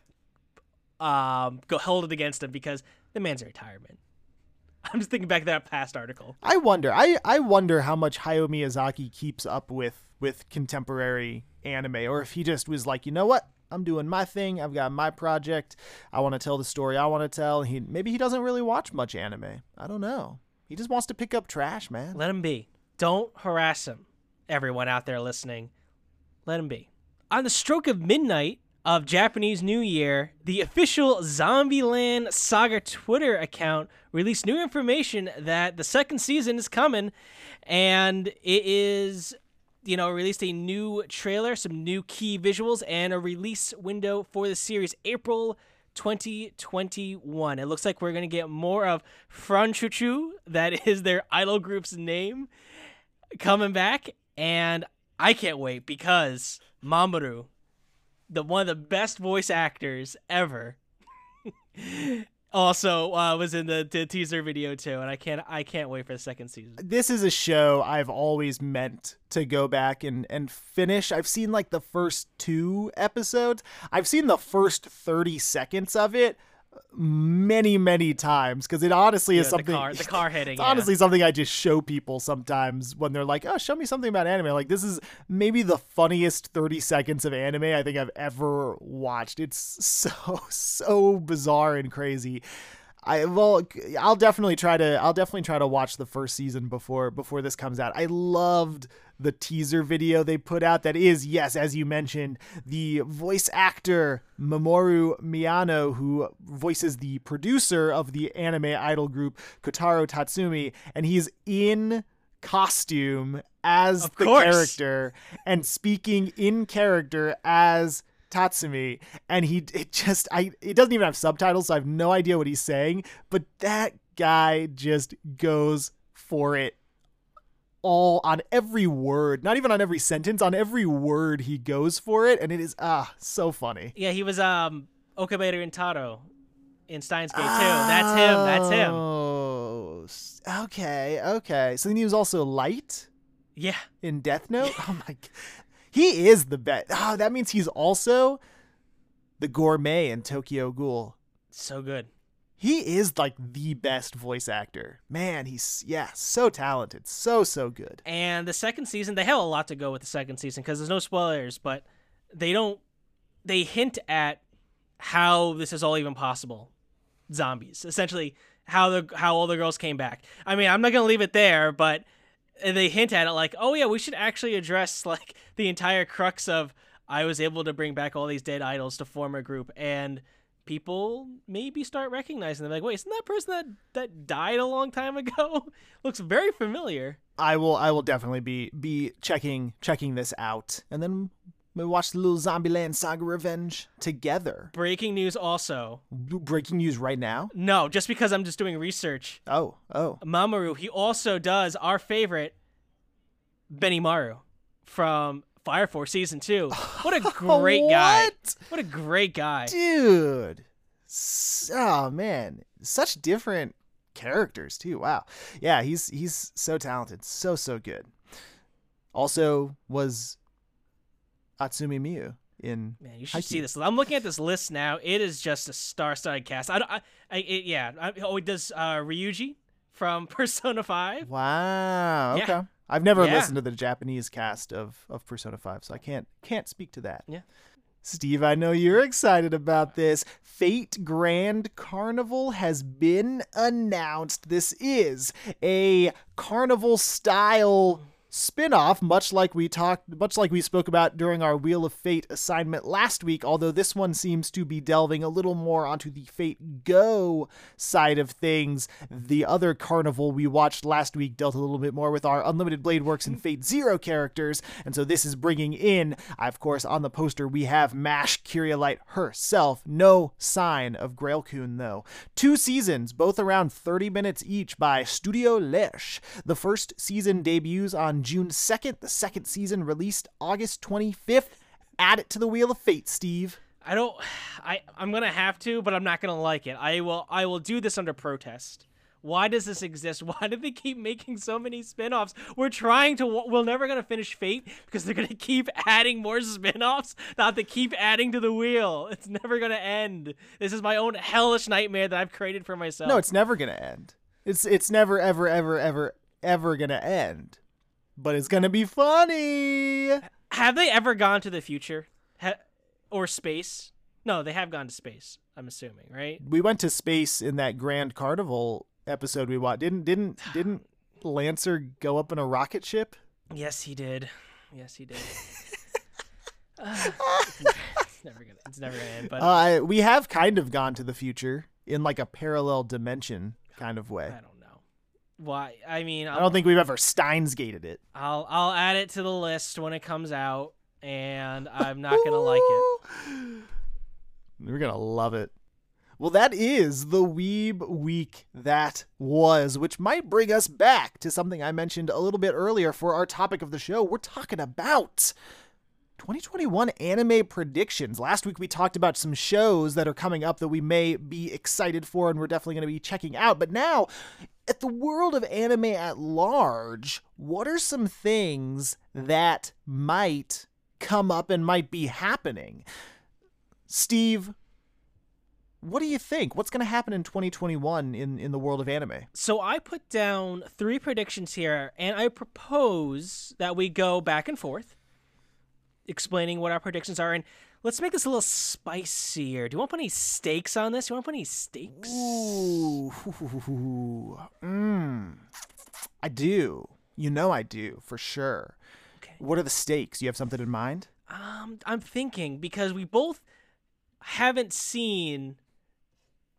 Speaker 2: um, go hold it against him because the man's in retirement. I'm just thinking back to that past article.
Speaker 1: I wonder. I, I wonder how much Hayao Miyazaki keeps up with with contemporary anime, or if he just was like, you know what, I'm doing my thing. I've got my project. I want to tell the story I want to tell. He maybe he doesn't really watch much anime. I don't know. He just wants to pick up trash, man.
Speaker 2: Let him be. Don't harass him. Everyone out there listening, let him be. On the stroke of midnight of Japanese New Year, the official Zombieland Saga Twitter account released new information that the second season is coming, and it is you know, released a new trailer, some new key visuals, and a release window for the series April 2021. It looks like we're going to get more of Franchuchu, that is their idol group's name, coming back. And I can't wait because Mamoru, the one of the best voice actors ever, also uh, was in the, the, teaser video too, and I can't I can't wait for the second season.
Speaker 1: This is a show I've always meant to go back and and finish. I've seen like the first two episodes. I've seen the first thirty seconds of it many many times because it honestly is something
Speaker 2: the car, the car hitting. yeah.
Speaker 1: honestly something I just show people sometimes when they're like, "Oh, show me something about anime." Like this is maybe the funniest 30 seconds of anime I think I've ever watched. It's so so bizarre and crazy. I well, I'll definitely try to I'll definitely try to watch the first season before before this comes out. I loved the teaser video they put out that is yes as you mentioned the voice actor Mamoru Miyano who voices the producer of the anime idol group Kotaro Tatsumi and he's in costume as
Speaker 2: Of
Speaker 1: the
Speaker 2: course.
Speaker 1: character and speaking in character as Tatsumi and he it just I it doesn't even have subtitles so I have no idea what he's saying but that guy just goes for it all on every word not even on every sentence on every word he goes for it and it is ah so funny
Speaker 2: Yeah, he was um Okabe Rintaro in Steins Gate too. That's him. That's him.
Speaker 1: Oh, okay, okay. So then he was also light
Speaker 2: Yeah.
Speaker 1: in Death Note. Oh my, g- he is the best. Oh, that means he's also the gourmet in Tokyo Ghoul.
Speaker 2: So good.
Speaker 1: He is like the best voice actor. Man, he's yeah, so talented, so so good.
Speaker 2: And the second season, they have a lot to go with the second season because there's no spoilers, but they don't. They hint at how this is all even possible. Zombies, essentially, how the how all the girls came back. I mean, I'm not gonna leave it there, but they hint at it like, oh yeah, we should actually address like the entire crux of I was able to bring back all these dead idols to form a group and. People maybe start recognizing them, like, wait, isn't that person that that died a long time ago? Looks very familiar.
Speaker 1: I will I will definitely be be checking checking this out, and then we watch the little Zombieland Saga Revenge together.
Speaker 2: Breaking news also.
Speaker 1: Breaking news right now.
Speaker 2: No, just because I'm just doing research.
Speaker 1: Oh oh
Speaker 2: Mamoru, he also does our favorite Benny Benimaru from Fire Force season 2. What a great guy.
Speaker 1: What?
Speaker 2: What a great guy.
Speaker 1: dude. Oh man, such different characters too. Wow. Yeah, he's he's so talented, so so good. Also was Atsumu Miya in
Speaker 2: Man, you should
Speaker 1: Haikyuu.
Speaker 2: see this. I'm looking at this list now. It is just a star-studded cast. I, don't- I, I it, yeah. I, oh, it does uh, Ryuji from Persona 5.
Speaker 1: Wow.
Speaker 2: Yeah.
Speaker 1: Okay. I've never
Speaker 2: Yeah.
Speaker 1: listened to the Japanese cast of, of Persona 5, so I can't can't speak to that.
Speaker 2: Yeah.
Speaker 1: Steve, I know you're excited about this. Fate Grand Carnival has been announced. This is a carnival style spin-off much like we talked much like we spoke about during our wheel of fate assignment last week although this one seems to be delving a little more onto the fate go side of things the other carnival we watched last week dealt a little bit more with our unlimited blade works and fate zero characters and so this is bringing in of course on the poster we have mash Kyrielight herself. No sign of grailcoon though. Two seasons both around 30 minutes each by studio lesh the first season debuts on June 2nd. The second season released August 25th. Add it to the Wheel of Fate, Steve.
Speaker 2: I don't I I'm going to have to, but I'm not going to like it. I will I will do this under protest. Why does this exist? Why do they keep making so many spin-offs? We're trying to we're never going to finish Fate because they're going to keep adding more spin-offs. Not to keep adding to the wheel. It's never going to end. This is my own hellish nightmare that I've created for myself.
Speaker 1: No, it's never going to end. It's it's never ever ever ever ever going to end but it's gonna be funny.
Speaker 2: Have they ever gone to the future ha- or space? No, they have gone to space. I'm assuming, right?
Speaker 1: We went to space in that Grand Carnival episode we watched. Didn't didn't didn't Lancer go up in a rocket ship?
Speaker 2: Yes, he did. Yes, he did. uh, it's, never gonna. It's never gonna end. But
Speaker 1: uh, we have kind of gone to the future in like a parallel dimension kind of way.
Speaker 2: I why? I mean,
Speaker 1: I'll, I do not think we've ever Steins gated it.
Speaker 2: I'll I'll add it to the list when it comes out, and I'm not gonna like it.
Speaker 1: We're gonna love it. Well, that is the Weeb Week that was, which might bring us back to something I mentioned a little bit earlier for our topic of the show. We're talking about 2021 anime predictions. Last week we talked about some shows that are coming up that we may be excited for and we're definitely going to be checking out. But now at the world of anime at large, what are some things that might come up and might be happening? Steve, what do you think? What's going to happen in 2021 in, in the world of anime?
Speaker 2: So I put down three predictions here, and I propose that we go back and forth, explaining what our predictions are. And Let's make this a little spicier. Do you want to put any stakes on this? Do you want to put any stakes?
Speaker 1: Ooh, mmm. I do. You know I do for sure. Okay. What are the stakes? You have something in mind?
Speaker 2: Um, I'm thinking because we both haven't seen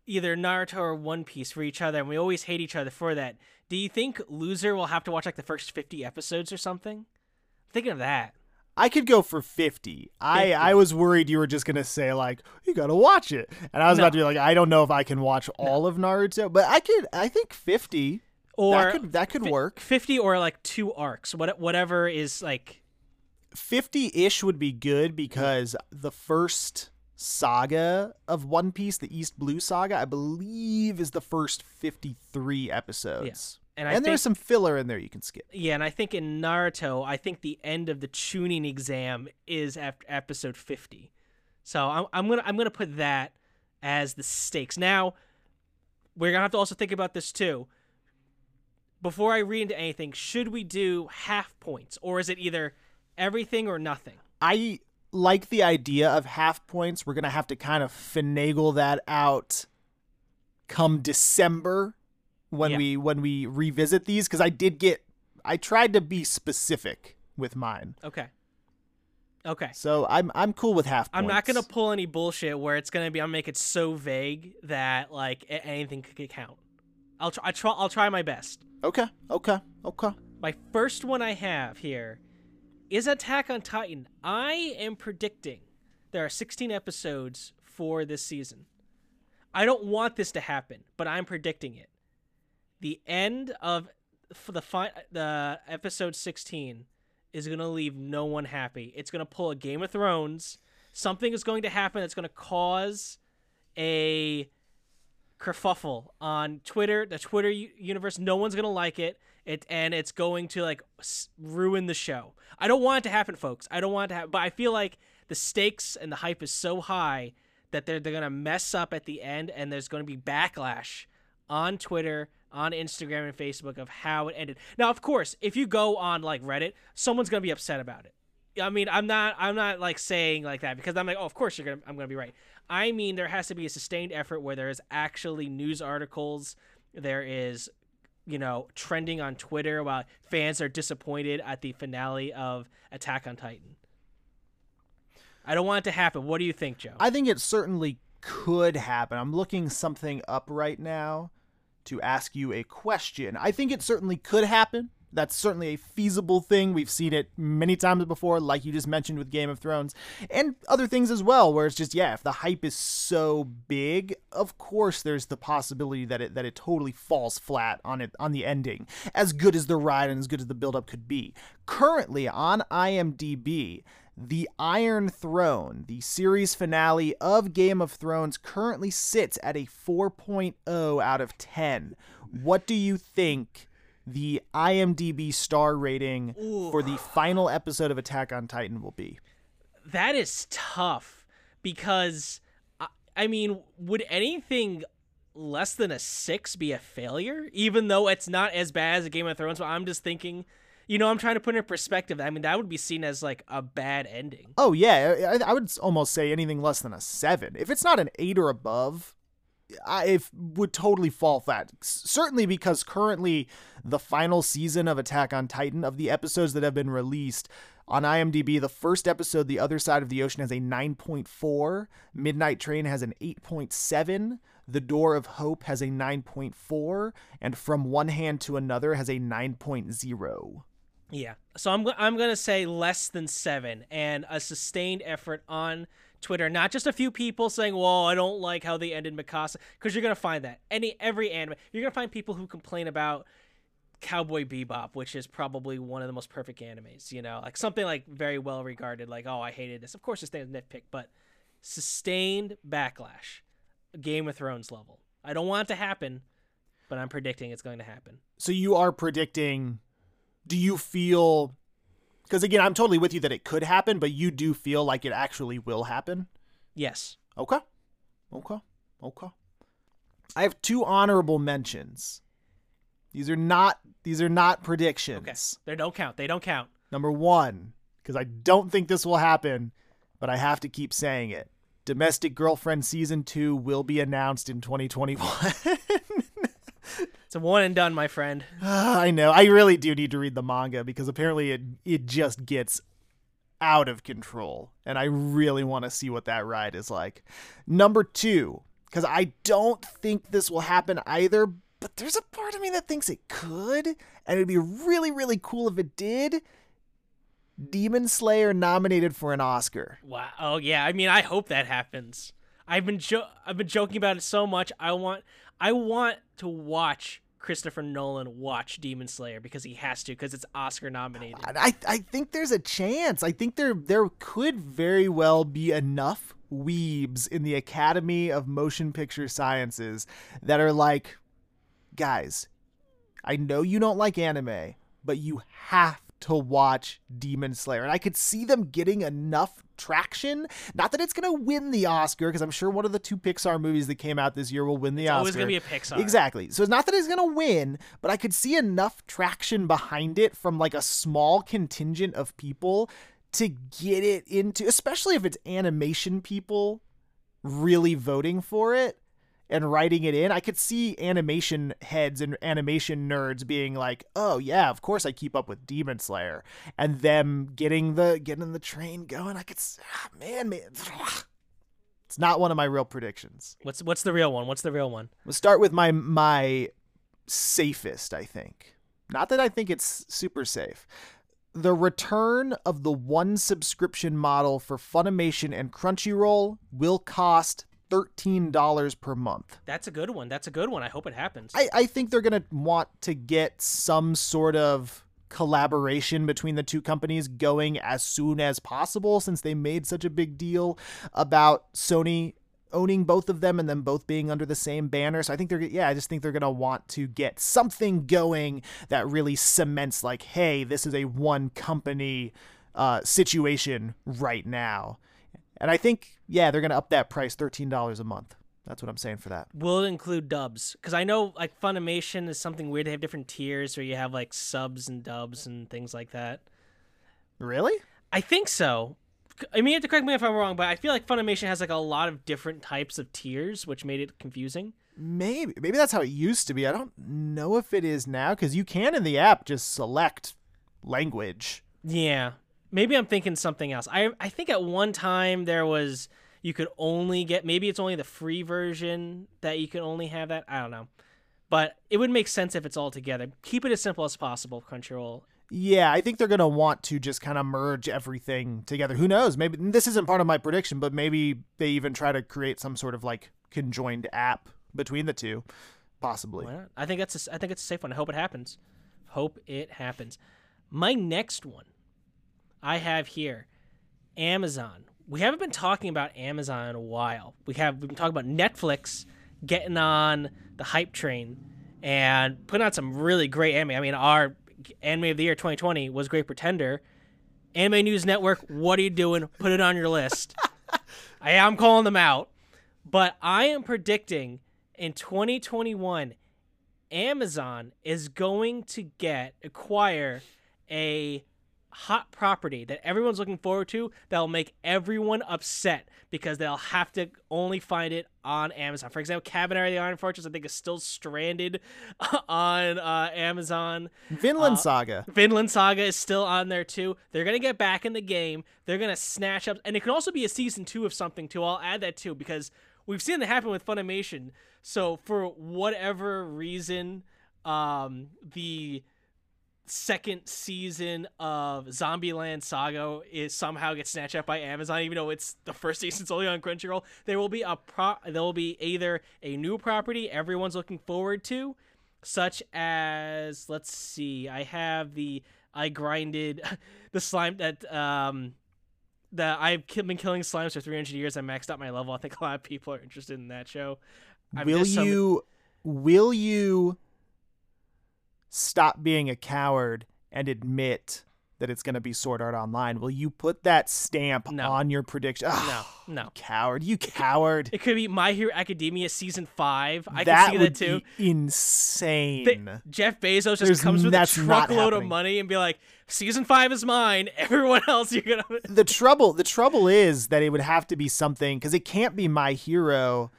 Speaker 2: either Naruto or One Piece for each other, and we always hate each other for that. Do you think loser will have to watch like the first 50 episodes or something? I'm thinking of that.
Speaker 1: I could go for 50. 50. I, I was worried you were just going to say, like, you got to watch it. And I was no. about to be like, I don't know if I can watch all of Naruto, but I could, I think 50. Or that could, that could work.
Speaker 2: 50 or like two arcs, what, whatever is like.
Speaker 1: 50 ish would be good mm-hmm. because the first saga of One Piece, the East Blue saga, I believe is the first 53 episodes. And, and there's some filler in there you can skip.
Speaker 2: Yeah, and I think in Naruto, I think the end of the Chunin exam is after episode 50. So I'm, I'm gonna I'm gonna put that as the stakes. Now, we're gonna have to also think about this too. Before I read into anything, should we do half points, or is it either everything or nothing?
Speaker 1: I like the idea of half points. We're gonna have to kind of finagle that out come December when yeah. we when we revisit these because I did get I tried to be specific with mine.
Speaker 2: Okay. Okay.
Speaker 1: So I'm I'm cool with half. Points.
Speaker 2: I'm not gonna pull any bullshit where it's gonna be I'm gonna make it so vague that like anything could count. I'll try. I try. I'll try my best.
Speaker 1: Okay. Okay. Okay.
Speaker 2: My first one I have here is Attack on Titan. I am predicting there are 16 episodes for this season. I don't want this to happen, but I'm predicting it the end of the fi- the episode 16 is going to leave no one happy. It's going to pull a Game of Thrones. Something is going to happen that's going to cause a kerfuffle on Twitter, the Twitter universe. No one's going to like it. It and it's going to like ruin the show. I don't want it to happen, folks. I don't want it to happen, but I feel like the stakes and the hype is so high that they're they're going to mess up at the end and there's going to be backlash on Twitter on Instagram and Facebook of how it ended. Now, of course, if you go on like Reddit, someone's to be upset about it. I mean, I'm not I'm not like saying like that because I'm like, oh, of course you're gonna I'm gonna be right. I mean, there has to be a sustained effort where there is actually news articles. There is, you know, trending on Twitter while fans are disappointed at the finale of Attack on Titan. I don't want it to happen. What do you think, Joe?
Speaker 1: I think it certainly could happen. I'm looking something up right now to ask you a question. I think it certainly could happen. That's certainly a feasible thing. We've seen it many times before, like you just mentioned with Game of Thrones, and other things as well, where it's just, yeah, if the hype is so big, of course there's the possibility that it that it totally falls flat on it on the ending. As good as the ride and as good as the build-up could be. Currently on IMDb, the Iron Throne, the series finale of Game of Thrones, currently sits at a 4.0 out of 10. What do you think the IMDb star rating
Speaker 2: Ooh.
Speaker 1: for the final episode of Attack on Titan will be?
Speaker 2: That is tough because I, I mean, would anything less than a 6 be a failure even though it's not as bad as a Game of Thrones, but I'm just thinking you know, I'm trying to put in perspective. I mean, that would be seen as like a bad ending.
Speaker 1: Oh yeah, I, I would almost say anything less than a seven. If it's not an eight or above, I would totally fall flat. Certainly because currently the final season of Attack on Titan of the episodes that have been released on IMDb, the first episode, The Other Side of the Ocean, has a 9.4. Midnight Train has an 8.7. The Door of Hope has a 9.4. And From One Hand to Another has a 9.0.
Speaker 2: Yeah. So I'm I'm going to say less than 7 and a sustained effort on Twitter, not just a few people saying, "Well, I don't like how they ended Mikasa," because you're gonna find that any every anime, you're gonna find people who complain about Cowboy Bebop, which is probably one of the most perfect animes. You know, like something like very well regarded, like, "Oh, I hated this." Of course, it's a nitpick, but sustained backlash, Game of Thrones level. I don't want it to happen, but I'm predicting it's going to happen.
Speaker 1: So you are predicting do you feel because again i'm totally with you that it could happen but you do feel like it actually will happen?
Speaker 2: Yes.
Speaker 1: Okay. Okay. Okay. I have two honorable mentions. These are not these are not predictions.
Speaker 2: Okay. They don't count. They don't count.
Speaker 1: Number one because i don't think this will happen but i have to keep saying it. Domestic girlfriend season 2 will be announced in 2021
Speaker 2: It's a one and done, my friend.
Speaker 1: Ah, I know. I really do need to read the manga because apparently it it just gets out of control, and I really want to see what that ride is like. Number two, because I don't think this will happen either, but there's a part of me that thinks it could, and it'd be really really cool if it did. Demon Slayer nominated for an Oscar.
Speaker 2: Wow. Oh yeah. I mean, I hope that happens. I've been jo- I've been joking about it so much. I want I want to watch Christopher Nolan watch Demon Slayer because he has to because it's Oscar nominated.
Speaker 1: I I think there's a chance. I think there there could very well be enough weebs in the Academy of Motion Picture Sciences that are like, guys, I know you don't like anime, but you have to watch Demon Slayer. And I could see them getting enough traction. Not that it's going to win the Oscar, because I'm sure one of the two Pixar movies that came out this year will win the
Speaker 2: it's
Speaker 1: Oscar.
Speaker 2: always going to be a Pixar.
Speaker 1: Exactly. So it's not that it's going to win, but I could see enough traction behind it from like a small contingent of people to get it into, especially if it's animation people really voting for it and writing it in, I could see animation heads and animation nerds being like, "Oh yeah, of course I keep up with Demon Slayer," and them getting the getting the train going. I could, ah, man, man, it's not one of my real predictions.
Speaker 2: What's what's the real one? What's the real one?
Speaker 1: We'll start with my my safest. I think, not that I think it's super safe. The return of the one subscription model for Funimation and Crunchyroll will cost $13 per month.
Speaker 2: That's a good one. That's a good one. I hope it happens.
Speaker 1: I, I think they're going to want to get some sort of collaboration between the two companies going as soon as possible since they made such a big deal about Sony owning both of them and them both being under the same banner. So I think they're yeah, I just think they're going to want to get something going that really cements like hey, this is a one company uh, situation right now. And I think, yeah, they're going to up that price $13 a month. That's what I'm saying for that.
Speaker 2: Will it include dubs? Because I know like Funimation is something weird. They have different tiers where you have like subs and dubs and things like that.
Speaker 1: Really?
Speaker 2: I think so. I mean, you have to correct me if I'm wrong, but I feel like Funimation has like a lot of different types of tiers, which made it confusing.
Speaker 1: Maybe maybe that's how it used to be. I don't know if it is now because you can in the app just select language.
Speaker 2: Yeah, maybe I'm thinking something else. I I think at one time there was you could only get maybe it's only the free version that you can only have that. I don't know, but it would make sense if it's all together. Keep it as simple as possible, Crunchyroll.
Speaker 1: Yeah, I think they're going to want to just kind of merge everything together. Who knows? Maybe this isn't part of my prediction, but maybe they even try to create some sort of like conjoined app between the two, possibly.
Speaker 2: I think that's a, I think it's a safe one. I hope it happens. Hope it happens. My next one I have here Amazon. We haven't been talking about Amazon in a while. We have we've been talking about Netflix getting on the hype train and putting out some really great anime. I mean, our anime of the year 2020 was Great Pretender. Anime News Network, what are you doing? Put it on your list. I am calling them out. But I am predicting in 2021 Amazon is going to get acquire a hot property that everyone's looking forward to that'll make everyone upset because they'll have to only find it on Amazon. For example, Kabaneri the Iron Fortress I think is still stranded on uh, Amazon.
Speaker 1: Vinland
Speaker 2: Uh,
Speaker 1: Saga.
Speaker 2: Vinland Saga is still on there too. They're gonna get back in the game. They're gonna snatch up, and it can also be a season two of something too. I'll add that too because we've seen that happen with Funimation. So for whatever reason, um, the second season of Zombieland Saga is somehow gets snatched up by Amazon, even though it's the first season's only on Crunchyroll. There will be a pro. There will be either a new property everyone's looking forward to, such as let's see, I have the I grinded the slime that um that I've been killing slimes for 300 years. I maxed out my level. I think a lot of people are interested in that show. I've
Speaker 1: will
Speaker 2: summoned-
Speaker 1: you will you stop being a coward and admit that it's going to be Sword Art Online? Will you put that stamp
Speaker 2: No.
Speaker 1: on your prediction?
Speaker 2: No,
Speaker 1: Ah,
Speaker 2: no.
Speaker 1: coward, you coward.
Speaker 2: It could be My Hero Academia season five. I
Speaker 1: that
Speaker 2: can see that too.
Speaker 1: be insane.
Speaker 2: They- Jeff Bezos just
Speaker 1: There's-
Speaker 2: comes with a truckload of money and be like, "Season five is mine. Everyone else, you're gonna."
Speaker 1: the trouble the trouble is that it would have to be something because it can't be my hero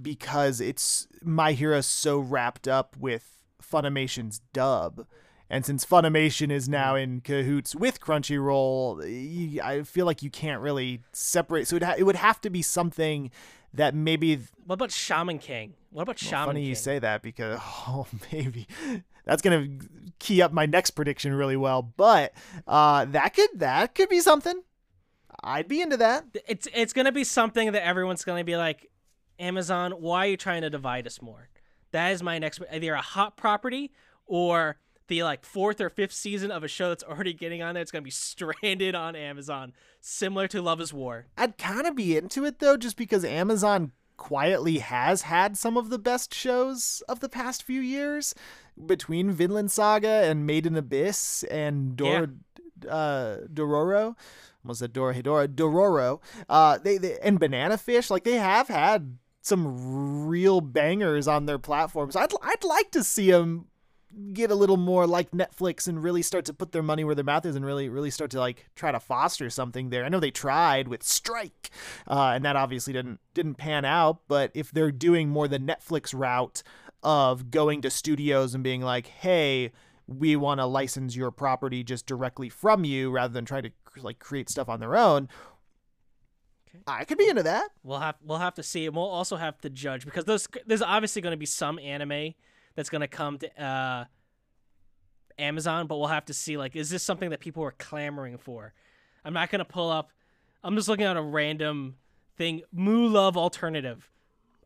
Speaker 1: because it's my hero so wrapped up with Funimation's dub. And since Funimation is now in cahoots with Crunchyroll, I feel like you can't really separate. So it, ha- it would have to be something that maybe
Speaker 2: What about Shaman King? What about Shaman
Speaker 1: funny
Speaker 2: King?
Speaker 1: you say that because oh maybe that's gonna key up my next prediction really well. But uh, that could that could be something. I'd be into that.
Speaker 2: It's it's gonna be something that everyone's gonna be like, Amazon, why are you trying to divide us more? That is my next either a hot property or the like fourth or fifth season of a show that's already getting on there. It's gonna be stranded on Amazon, similar to Love Is War.
Speaker 1: I'd kind of be into it though, just because Amazon quietly has had some of the best shows of the past few years between Vinland Saga and Made in Abyss and Dor- uh, Dororo. Almost said Dorohedoro. Dororo. Uh, they, they and Banana Fish. Like they have had some real bangers on their platforms. I'd I'd like to see them get a little more like Netflix and really start to put their money where their mouth is and really really start to like try to foster something there. I know they tried with Strike, uh, and that obviously didn't didn't pan out. But if they're doing more the Netflix route of going to studios and being like, hey. We want to license your property just directly from you rather than try to like create stuff on their own.
Speaker 2: Okay.
Speaker 1: I could be into that.
Speaker 2: We'll have we'll have to see, and we'll also have to judge because there's there's obviously going to be some anime that's going to come to uh, Amazon, but we'll have to see like is this something that people are clamoring for? I'm not going to pull up. I'm just looking at a random thing. Muv-Luv Alternative,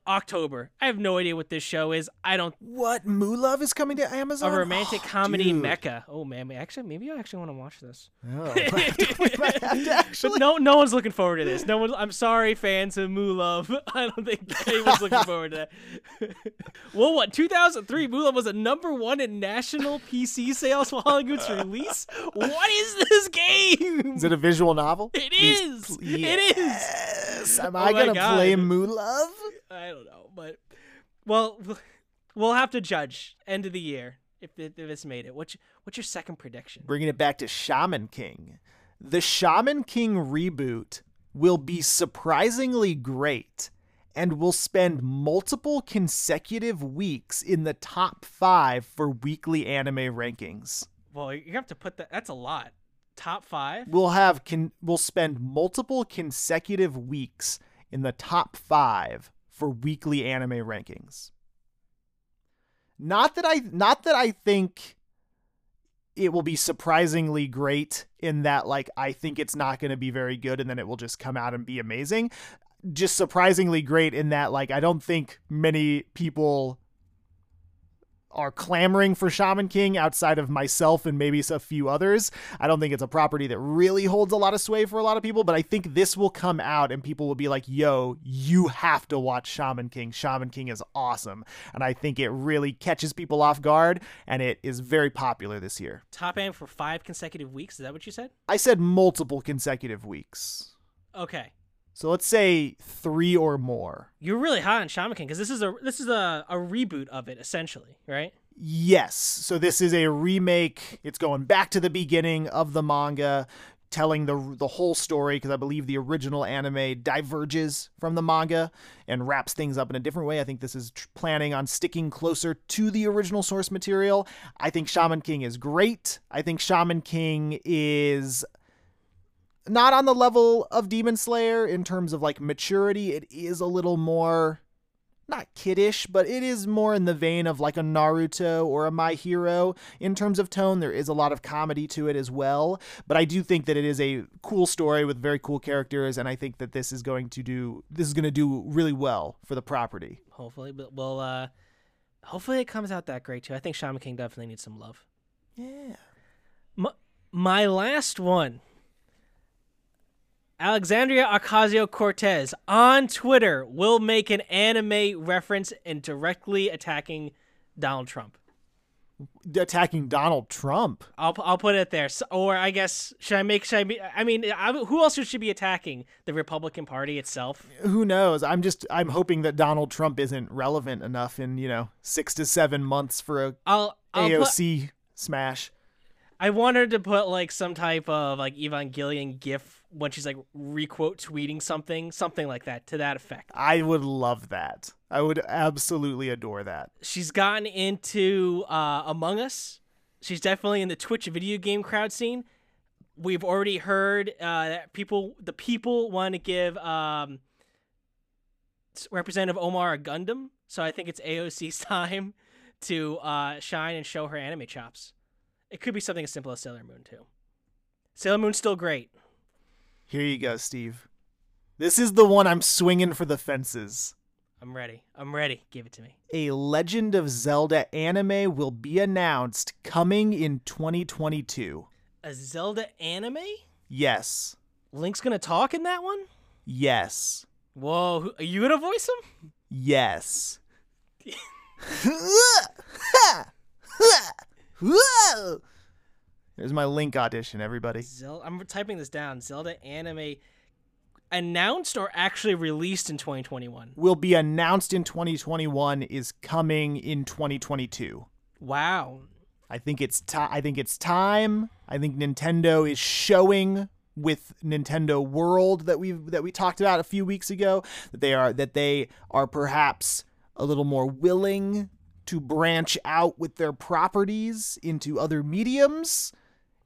Speaker 2: October. I have no idea what this show is. I don't.
Speaker 1: What Muv-Luv is coming to Amazon?
Speaker 2: A romantic
Speaker 1: Oh,
Speaker 2: comedy
Speaker 1: dude.
Speaker 2: mecha. Oh man, actually, maybe I actually want to watch this.
Speaker 1: Oh, we might have to actually.
Speaker 2: But no, no one's looking forward to this. No one. I'm sorry, fans of Muv-Luv. I don't think anyone's looking forward to that. well, what? 2003, Muv-Luv was a number one in national PC sales following its release. What is this game?
Speaker 1: Is it a visual novel?
Speaker 2: It
Speaker 1: Please,
Speaker 2: is.
Speaker 1: pl-
Speaker 2: It is.
Speaker 1: Yes. Am
Speaker 2: Oh
Speaker 1: I gonna
Speaker 2: God.
Speaker 1: play Muv-Luv?
Speaker 2: I don't know, but well, we'll have to judge end of the year if, if it's made it. What's what's your second prediction?
Speaker 1: Bringing it back to Shaman King. The Shaman King reboot will be surprisingly great and will spend multiple consecutive weeks in the top five for weekly anime rankings.
Speaker 2: Well, you have to put that. That's a lot. Top five.
Speaker 1: We'll have can we'll spend multiple consecutive weeks in the top five for weekly anime rankings. Not that I not that I think it will be surprisingly great in that like I think it's not going to be very good and then it will just come out and be amazing. Just surprisingly great in that like I don't think many people are clamoring for Shaman King outside of myself and maybe a few others. I don't think it's a property that really holds a lot of sway for a lot of people, but I think this will come out and people will be like, yo, you have to watch Shaman King. Shaman King is awesome. And I think it really catches people off guard and it is very popular this year.
Speaker 2: Top aim for five consecutive weeks. Is that what you said?
Speaker 1: I said multiple consecutive weeks.
Speaker 2: Okay.
Speaker 1: So let's say three or more.
Speaker 2: You're really hot on Shaman King because this is a this is a, a reboot of it essentially, right?
Speaker 1: Yes. So this is a remake. It's going back to the beginning of the manga, telling the the whole story because I believe the original anime diverges from the manga and wraps things up in a different way. I think this is tr- planning on sticking closer to the original source material. I think Shaman King is great. I think Shaman King is not on the level of Demon Slayer in terms of like maturity. It is a little more not kiddish, but it is more in the vein of like a Naruto or a My Hero in terms of tone. There is a lot of comedy to it as well, but I do think that it is a cool story with very cool characters, and I think that this is going to do this is going to do really well for the property.
Speaker 2: Hopefully, but well, uh, hopefully it comes out that great too. I think Shaman King definitely needs some love.
Speaker 1: Yeah.
Speaker 2: My, my last one. Alexandria Ocasio Cortez on Twitter will make an anime reference and directly attacking Donald Trump.
Speaker 1: Attacking Donald Trump.
Speaker 2: I'll I'll put it there. So, or I guess should I make should I be? I mean, I, who else should be attacking? The Republican Party itself.
Speaker 1: Who knows? I'm just I'm hoping that Donald Trump isn't relevant enough in, you know, 6 to 7 months for a
Speaker 2: I'll, I'll put,
Speaker 1: AOC smash.
Speaker 2: I wanted to put like some type of like Evangelion gif when she's like requote tweeting something, something like that to that effect.
Speaker 1: I would love that. I would absolutely adore that.
Speaker 2: She's gotten into uh, Among Us. She's definitely in the Twitch video game crowd scene. We've already heard uh, that people, the people, want to give um, Representative Omar a Gundam. So I think it's AOC's time to uh, shine and show her anime chops. It could be something as simple as Sailor Moon too. Sailor Moon's still great.
Speaker 1: Here you go, Steve. This is the one I'm swinging for the fences.
Speaker 2: I'm ready. I'm ready. Give it to me.
Speaker 1: A Legend of Zelda anime will be announced coming in 2022.
Speaker 2: A Zelda anime?
Speaker 1: Yes.
Speaker 2: Link's gonna talk in that one?
Speaker 1: Yes.
Speaker 2: Whoa, who- are you gonna voice him?
Speaker 1: Yes. There's my Link audition, everybody.
Speaker 2: Zelda. I'm typing this down. Zelda anime announced or actually released in 2021.
Speaker 1: Will be announced in 2021 is coming in 2022.
Speaker 2: Wow.
Speaker 1: I think it's ti- I think it's time. I think Nintendo is showing with Nintendo World that we that we talked about a few weeks ago that they are that they are perhaps a little more willing to branch out with their properties into other mediums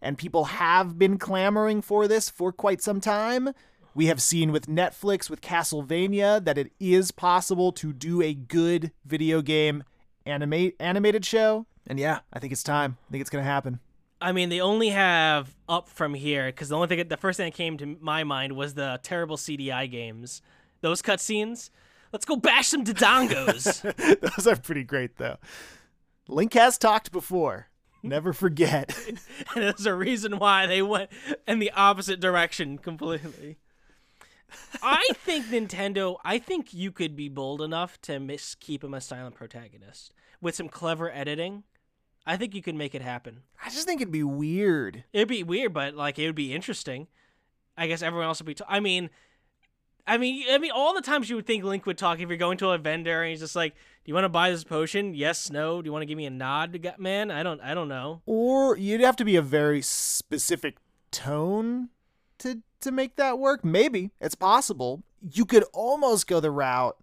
Speaker 1: and people have been clamoring for this for quite some time. We have seen with Netflix with Castlevania that it is possible to do a good video game animate animated show. And yeah, I think it's time. I think it's to happen.
Speaker 2: I mean, they only have up from here because the only thing, the first thing that came to my mind was the terrible CDI games. Those cutscenes. Let's go bash some Dodongos.
Speaker 1: Those are pretty great though. Link has talked before. Never forget.
Speaker 2: and there's a reason why they went in the opposite direction completely. I think Nintendo. I think you could be bold enough to miss keep him a silent protagonist with some clever editing. I think you could make it happen.
Speaker 1: I just think it'd be weird.
Speaker 2: It'd be weird, but like it would be interesting. I guess everyone else would be. T- I mean, I mean, I mean, all the times you would think Link would talk if you're going to a vendor and he's just like, "Do you want to buy this potion? Yes, no. Do you want to give me a nod, man? I don't, I don't know."
Speaker 1: Or you'd have to be a very specific tone to to make that work? Maybe. It's possible. You could almost go the route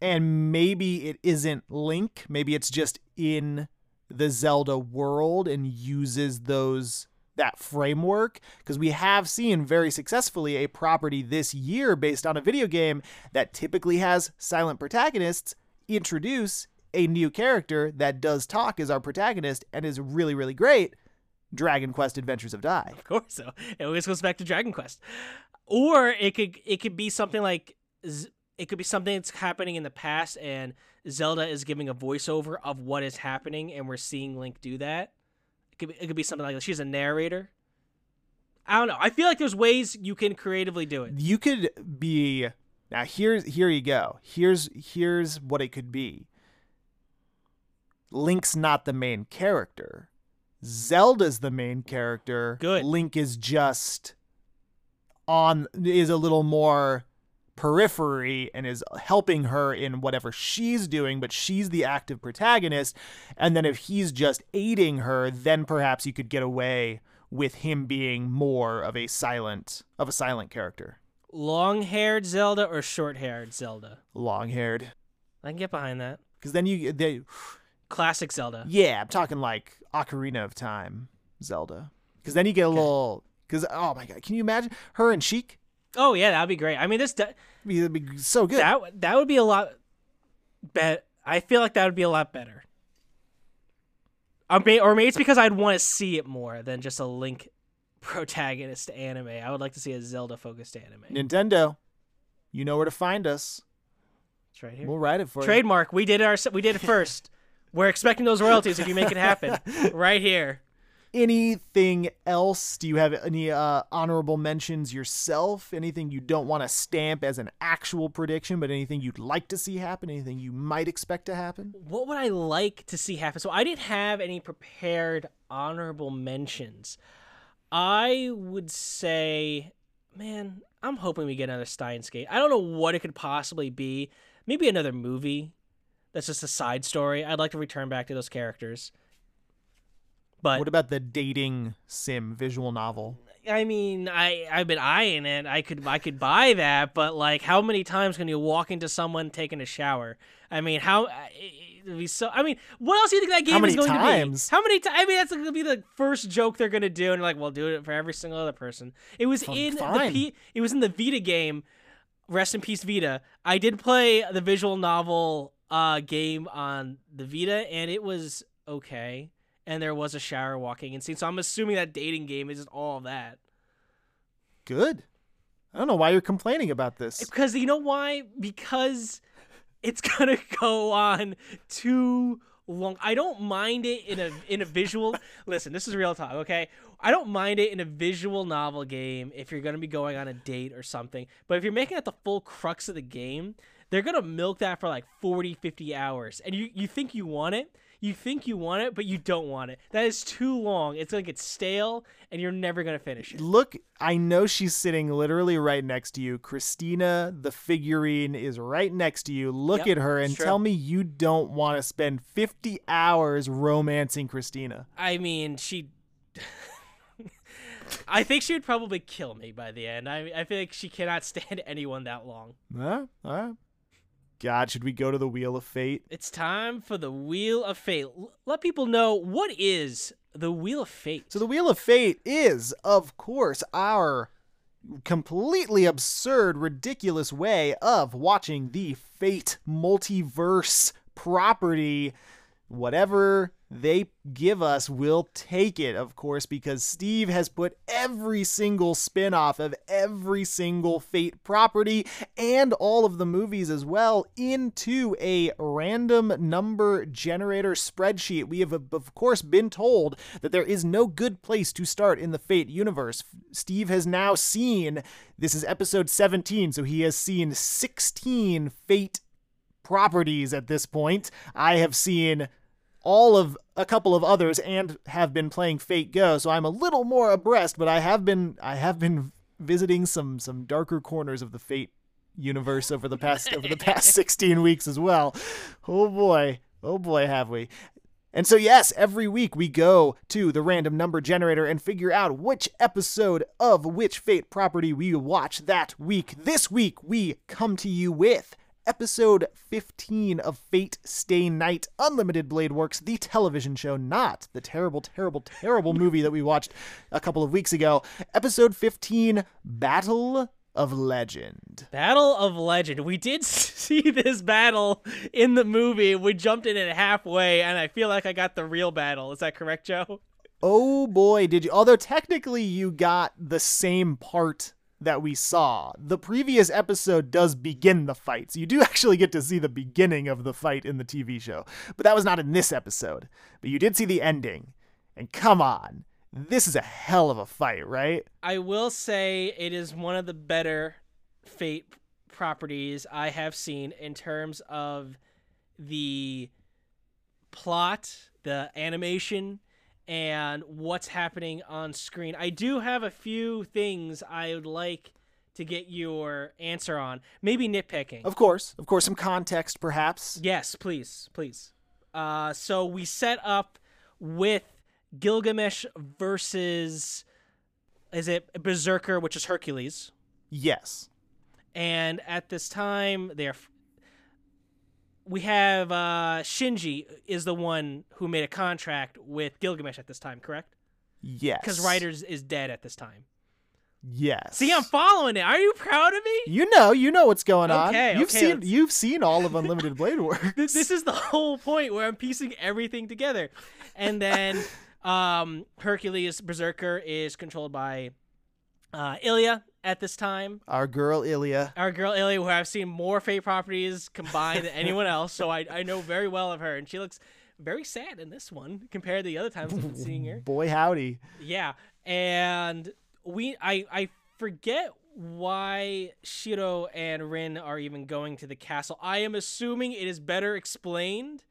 Speaker 1: and maybe it isn't Link, maybe it's just in the Zelda world and uses those that framework because we have seen very successfully a property this year based on a video game that typically has silent protagonists introduce a new character that does talk as our protagonist and is really really great Dragon Quest Adventures of Dai.
Speaker 2: Of course, so it always goes back to Dragon Quest, or it could it could be something like it could be something that's happening in the past, and Zelda is giving a voiceover of what is happening, and we're seeing Link do that. It could be, it could be something like that. She's a narrator. I don't know. I feel like there's ways you can creatively do it.
Speaker 1: You could be now. Here's here you go. Here's here's what it could be. Link's not the main character. Zelda's the main character.
Speaker 2: Good.
Speaker 1: Link is just on is a little more periphery and is helping her in whatever she's doing, but she's the active protagonist. And then if he's just aiding her, then perhaps you could get away with him being more of a silent of a silent character.
Speaker 2: Long-haired Zelda or short-haired Zelda?
Speaker 1: Long-haired.
Speaker 2: I can get behind that.
Speaker 1: Because then you they
Speaker 2: classic Zelda.
Speaker 1: Yeah, I'm talking like Ocarina of Time Zelda. Because then you get a okay. little. Because oh my god, can you imagine her and Sheik?
Speaker 2: Oh yeah, that'd be great. I mean, this that'd
Speaker 1: be, that'd be so good.
Speaker 2: That that would be a lot. Bet I feel like that would be a lot better. I may, or maybe it's because I'd want to see it more than just a Link protagonist anime. I would like to see a Zelda focused anime.
Speaker 1: Nintendo, you know where to find us.
Speaker 2: It's right here.
Speaker 1: We'll write it for
Speaker 2: Trademark. you. Trademark. We did it our. We did it first. We're expecting those royalties if you make it happen. right here.
Speaker 1: Anything else? Do you have any uh, honorable mentions yourself? Anything you don't want to stamp as an actual prediction, but anything you'd like to see happen? Anything you might expect to happen?
Speaker 2: What would I like to see happen? So I didn't have any prepared honorable mentions. I would say, man, I'm hoping we get another Steins Gate. I don't know what it could possibly be. Maybe another movie that's just a side story. I'd like to return back to those characters. But
Speaker 1: what about the dating sim visual novel?
Speaker 2: I mean, I I've been eyeing it. I could I could buy that, but like, how many times can you walk into someone taking a shower? I mean, how? It'd be so. I mean, what else do you think that game is going
Speaker 1: times?
Speaker 2: to be? How many times? I mean, that's going to be the first joke they're going to do, and like, well, do it for every single other person. It was in
Speaker 1: fine.
Speaker 2: the P, it was in the Vita game. Rest in peace, Vita. I did play the visual novel uh, game on the Vita, and it was okay. And there was a shower walking and scene, so I'm assuming that dating game is just all that.
Speaker 1: Good. I don't know why you're complaining about this.
Speaker 2: Because you know why? Because it's gonna go on too long. I don't mind it in a in a visual. listen, this is real talk, okay? I don't mind it in a visual novel game if you're gonna be going on a date or something. But if you're making it the full crux of the game, they're gonna milk that for like 40 50 hours and you you think you want it you think you want it but you don't want it that is too long it's gonna get stale and you're never gonna finish it
Speaker 1: look i know she's sitting literally right next to you christina the figurine is right next to you look yep, at her and tell me you don't want to spend 50 hours romancing christina
Speaker 2: i mean she I think she would probably kill me by the end. I I feel like she cannot stand anyone that long.
Speaker 1: Yeah, all right. God, should we go to the Wheel of Fate?
Speaker 2: It's time for the Wheel of Fate. Let people know what is the Wheel of Fate.
Speaker 1: So the Wheel of Fate is, of course, our completely absurd, ridiculous way of watching the Fate multiverse property whatever they give us, we'll take it, of course, because Steve has put every single spin off of every single Fate property and all of the movies as well into a random number generator spreadsheet. We have, of course, been told that there is no good place to start in the Fate universe. Steve has now seen, this is episode 17, so he has seen 16 Fate properties at this point. I have seen all of a couple of others and have been playing Fate Go, so I'm a little more abreast, but I have been I have been visiting some some darker corners of the Fate universe over the past over the past 16 weeks as well. Oh boy. Oh boy, have we. And so, yes, every week we go to the random number generator and figure out which episode of which Fate property we watch that week. This week, we come to you with episode 15 of Fate Stay Night Unlimited Blade Works, the television show, not the terrible, terrible, terrible movie that we watched a couple of weeks ago. Episode 15 Battle of Legend.
Speaker 2: Battle of Legend. We did see this battle in the movie. We jumped in it halfway, and I feel like I got the real battle. Is that correct, Joe?
Speaker 1: Oh boy, did you? Although technically you got the same part that we saw. The previous episode does begin the fight, so you do actually get to see the beginning of the fight in the TV show. But that was not in this episode. But you did see the ending. And come on, this is a hell of a fight, right?
Speaker 2: I will say it is one of the better Fate properties I have seen in terms of the plot, the animation, and what's happening on screen. I do have a few things I would like to get your answer on. Maybe nitpicking.
Speaker 1: Of course. Of course, some context, perhaps.
Speaker 2: Yes, please, please. Uh, so we set up with Gilgamesh versus is it Berserker, which is Hercules.
Speaker 1: Yes.
Speaker 2: And at this time, they're we have uh, Shinji is the one who made a contract with Gilgamesh at this time, correct?
Speaker 1: Yes.
Speaker 2: Because Riders is dead at this time.
Speaker 1: Yes.
Speaker 2: See, I'm following it. Are you proud of me?
Speaker 1: You know, you know what's going on.
Speaker 2: Okay,
Speaker 1: you've
Speaker 2: okay,
Speaker 1: seen
Speaker 2: let's-
Speaker 1: you've seen all of Unlimited Blade Works.
Speaker 2: This, this is the whole point where I'm piecing everything together. And then um, Hercules Berserker is controlled by uh, Ilya at this time.
Speaker 1: our girl Ilya.
Speaker 2: Our girl Ilya, who I've seen more Fate properties combined than anyone else, so I, I know very well of her. And she looks very sad in this one compared to the other times I've been seeing her.
Speaker 1: Boy howdy.
Speaker 2: Yeah, and we I I forget why Shiro and Rin are even going to the castle. I am assuming it is better explained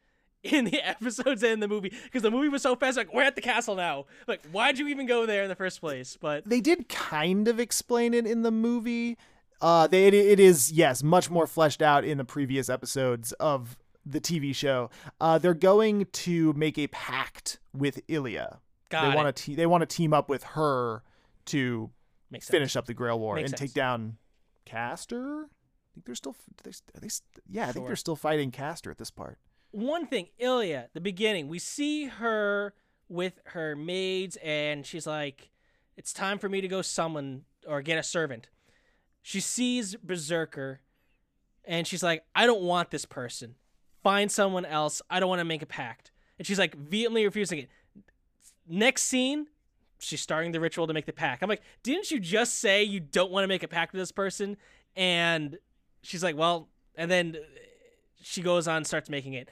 Speaker 2: in the episodes and the movie because the movie was so fast. Like we're at the castle now. Like why'd you even go there in the first place? But
Speaker 1: They did kind of explain it in the movie. Uh, they it, it is yes much more fleshed out in the previous episodes of the TV show. Uh, they're going to make a pact with Ilya.
Speaker 2: got
Speaker 1: they want to te- they want to team up with her to
Speaker 2: Makes sense.
Speaker 1: finish up the Grail War
Speaker 2: Makes
Speaker 1: and
Speaker 2: sense.
Speaker 1: take down Castor. I think they're still they, are they, yeah, I think they're still fighting Castor at this part.
Speaker 2: One thing, Ilya, the beginning, we see her with her maids, and she's like, "It's time for me to go summon or get a servant." She sees Berserker, and she's like, "I don't want this person. Find someone else. I don't want to make a pact." And she's like vehemently refusing it. Next scene, she's starting the ritual to make the pact. I'm like, didn't you just say you don't want to make a pact with this person? And she's like, well, and then she goes on and starts making it.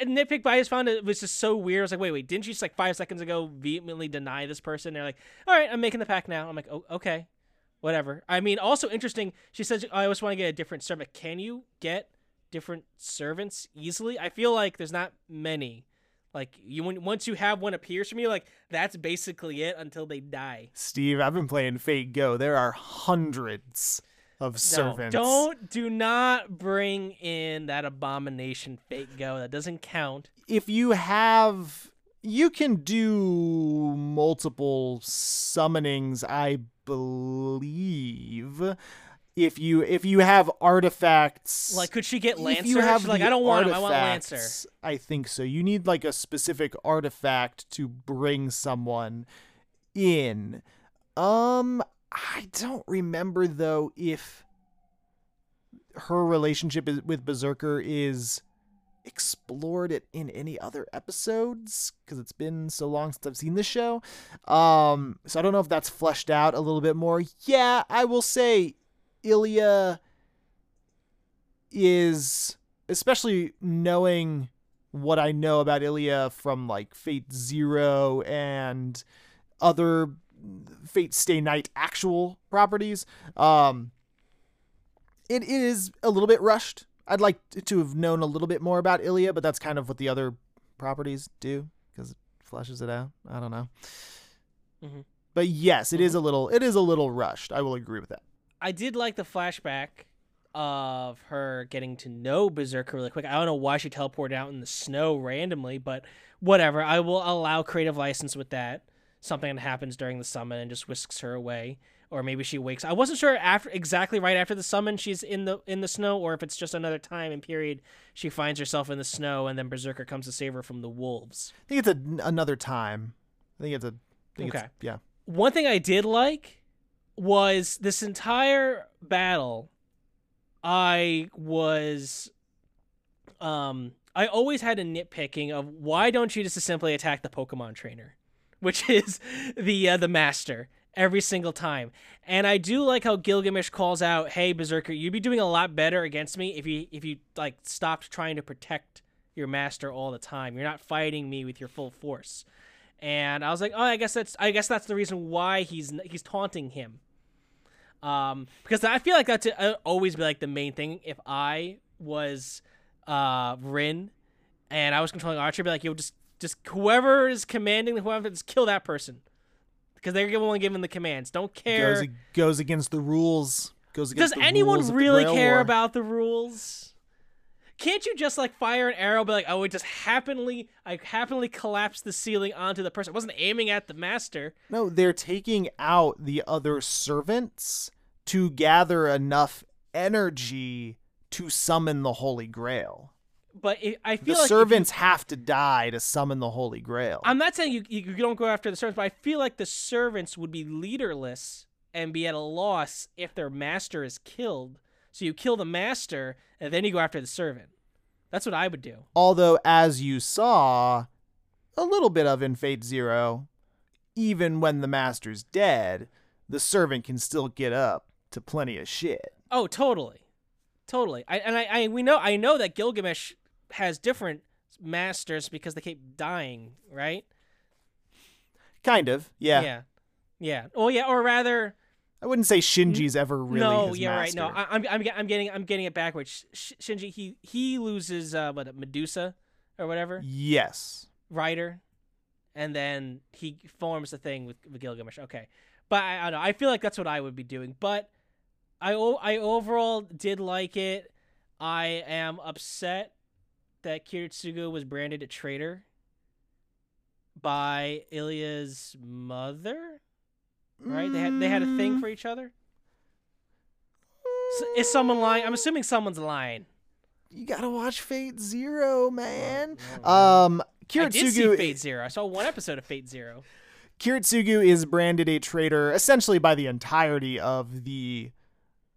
Speaker 2: And nitpick, but I just found it was just so weird. I was like, wait, wait, didn't you just like five seconds ago vehemently deny this person? They're like, all right, I'm making the pack now. I'm like, oh, okay, whatever. I mean, also interesting. She says, I always want to get a different servant. Can you get different servants easily? I feel like there's not many. Like you, when, once you have one appears from you, like that's basically it until they die.
Speaker 1: Steve, I've been playing Fate Go. There are hundreds of
Speaker 2: No,
Speaker 1: servants.
Speaker 2: don't do not bring in that abomination fake go. That doesn't count.
Speaker 1: if you have you can do multiple summonings i believe if you if you have artifacts
Speaker 2: Like, could she get Lancer?
Speaker 1: if you have
Speaker 2: She's like, I don't want him. I want Lancer.
Speaker 1: i think so you need like a specific artifact to bring someone in um i don't remember though if her relationship with berserker is explored it in any other episodes because it's been so long since I've seen the show. Um, so I don't know if that's fleshed out a little bit more. Yeah, I will say Ilya is especially knowing what I know about Ilya from like Fate Zero and other Fate Stay Night actual properties. Um, it is a little bit rushed. I'd like to have known a little bit more about Ilya, but that's kind of what the other properties do because it fleshes it out. I don't know.
Speaker 2: Mhm.
Speaker 1: But yes, it is a little it is a little rushed. I will agree with that.
Speaker 2: I did like the flashback of her getting to know Berserker really quick. I don't know why she teleported out in the snow randomly, but whatever. I will allow creative license with that. Something happens during the summon and just whisks her away, or maybe she wakes. I wasn't sure after exactly right after the summon she's in the in the snow, or if it's just another time and period she finds herself in the snow and then Berserker comes to save her from the wolves.
Speaker 1: I think it's a, another time. I think it's a. I think
Speaker 2: Okay.
Speaker 1: It's, yeah.
Speaker 2: One thing I did like was this entire battle. I was, um, I always had a nitpicking of why don't you just simply attack the Pokemon trainer, which is the uh, the master every single time. And I do like how Gilgamesh calls out, "Hey Berserker, you'd be doing a lot better against me if you if you like stopped trying to protect your master all the time. You're not fighting me with your full force." And I was like, "Oh, I guess that's I guess that's the reason why he's he's taunting him." Um, because I feel like that's uh, always be like the main thing. If I was uh Rin and I was controlling Archer, I'd be like, "Yo, just just whoever is commanding whoever, just kill that person." Because they're the one giving the commands. Don't care.
Speaker 1: Goes goes against the rules. Goes
Speaker 2: Does
Speaker 1: against the
Speaker 2: anyone
Speaker 1: rules of the
Speaker 2: really care
Speaker 1: War.
Speaker 2: about the rules? Can't you just like fire an arrow, be like, oh, it just happenly, I happily collapsed the ceiling onto the person. I wasn't aiming at the master.
Speaker 1: No, they're taking out the other servants to gather enough energy to summon the Holy Grail.
Speaker 2: But it, I
Speaker 1: The
Speaker 2: feel like if you-
Speaker 1: servants have to die to summon the Holy Grail.
Speaker 2: I'm not saying you, you you don't go after the servants, but I feel like the servants would be leaderless and be at a loss if their master is killed. So you kill the master and then you go after the servant. That's what I would do.
Speaker 1: Although, as you saw a little bit of in Fate Zero, even when the master's dead, the servant can still get up to plenty of shit.
Speaker 2: Oh, totally, totally. I and I, I we know I know that Gilgamesh has different masters because they keep dying, right?
Speaker 1: Kind of, yeah.
Speaker 2: yeah, yeah. Oh yeah, or rather,
Speaker 1: I wouldn't say Shinji's ever really
Speaker 2: no, yeah,
Speaker 1: master.
Speaker 2: right. No, I, I'm I'm I'm getting I'm getting it backwards. Sh- Shinji he he loses uh what Medusa or whatever
Speaker 1: yes.
Speaker 2: Rider, and then he forms the thing with, with Gilgamesh. Okay, but I, I don't know. I feel like that's what I would be doing. But I o- I overall did like it. I am upset that Kiritsugu was branded a traitor by Ilya's mother. Right? They had they had a thing
Speaker 1: Mm.
Speaker 2: for each other. S is someone lying? I'm assuming someone's lying.
Speaker 1: You gotta watch Fate Zero, man.
Speaker 2: Oh,
Speaker 1: Um,
Speaker 2: I did see
Speaker 1: Kiritsugu,
Speaker 2: Fate Zero. I saw one episode of Fate Zero.
Speaker 1: Kiritsugu is branded a traitor essentially by the entirety of the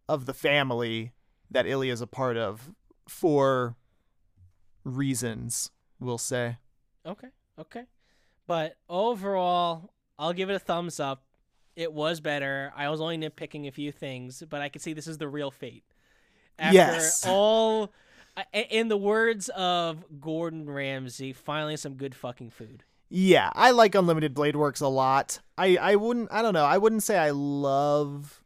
Speaker 1: of the family that Ilya is a part of for reasons, we'll say.
Speaker 2: Okay, okay. But overall, I'll give it a thumbs up. It was better. I was only nitpicking a few things, but I could see this is the real fate. After
Speaker 1: Yes.
Speaker 2: all, in the words of Gordon Ramsay, finally some good fucking food.
Speaker 1: Yeah, I like Unlimited Blade Works a lot. I I wouldn't I don't know. I wouldn't say I love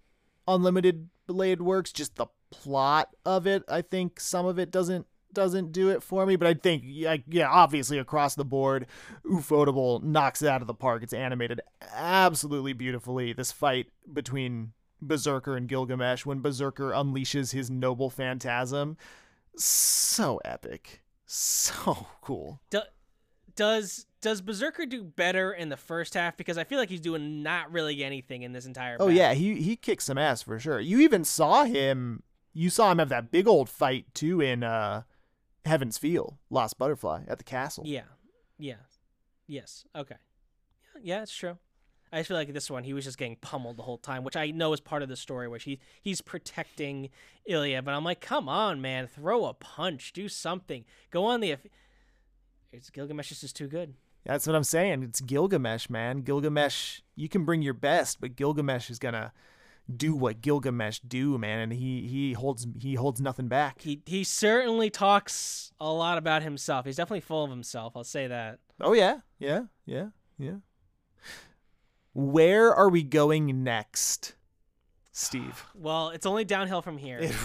Speaker 1: Unlimited Blade Works, just the plot of it. I think some of it doesn't doesn't do it for me, but I think yeah, yeah obviously across the board, Ufotable knocks it out of the park. It's animated absolutely beautifully. This fight between Berserker and Gilgamesh when Berserker unleashes his noble phantasm, so epic. So cool.
Speaker 2: Do, does does Berserker do better in the first half? Because I feel like he's doing not really anything in this entire.
Speaker 1: Oh
Speaker 2: battle.
Speaker 1: yeah, he he kicks some ass for sure. You even saw him. You saw him have that big old fight too in uh, Heaven's Feel, Lost Butterfly at the castle.
Speaker 2: Yeah. Yeah. Yes. Okay. Yeah, yeah, it's true. I just feel like this one he was just getting pummeled the whole time, which I know is part of the story, which he he's protecting Ilya. But I'm like, come on, man, throw a punch, do something, go on the. It's Gilgamesh is just too good.
Speaker 1: That's what I'm saying. It's Gilgamesh, man. Gilgamesh. You can bring your best, but Gilgamesh is gonna do what Gilgamesh do, man, and he he holds he holds nothing back.
Speaker 2: He he certainly talks a lot about himself. He's definitely full of himself. I'll say that.
Speaker 1: Oh yeah, yeah, yeah, yeah. Where are we going next, Steve?
Speaker 2: Well, it's only downhill from here.
Speaker 1: It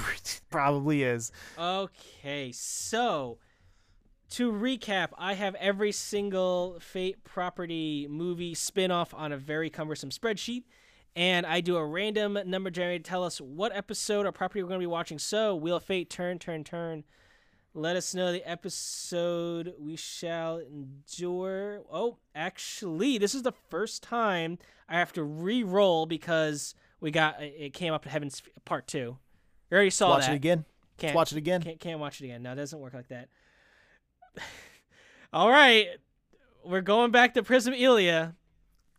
Speaker 1: probably is.
Speaker 2: Okay, so to recap, I have every single Fate property movie spin-off on a very cumbersome spreadsheet, and I do a random number generator to tell us what episode or property we're going to be watching. So, Wheel of Fate, turn, turn, turn. Let us know the episode we shall endure. Oh, actually, this is the first time I have to re-roll because we got it came up in Heaven's Part Two. You already saw
Speaker 1: watch
Speaker 2: that.
Speaker 1: it again.
Speaker 2: Can't
Speaker 1: Let's watch it again.
Speaker 2: Can't, can't watch it again. No, it doesn't work like that. All right, we're going back to Prisma Ilya.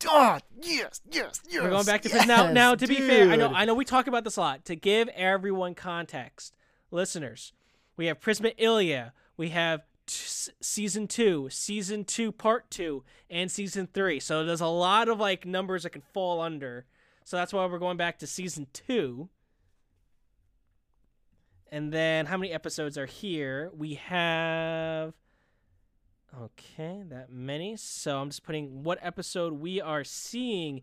Speaker 1: Ah, yes, yes, yes.
Speaker 2: We're going back to
Speaker 1: yes,
Speaker 2: now. Now, to be fair, I know. I know we talk about this a lot. To give everyone context, listeners, we have Prisma Ilya, we have t- season two, season two part two, and season three. So there's a lot of like numbers that can fall under. So that's why we're going back to season two. And then how many episodes are here? We have Okay, that many. So I'm just putting what episode we are seeing.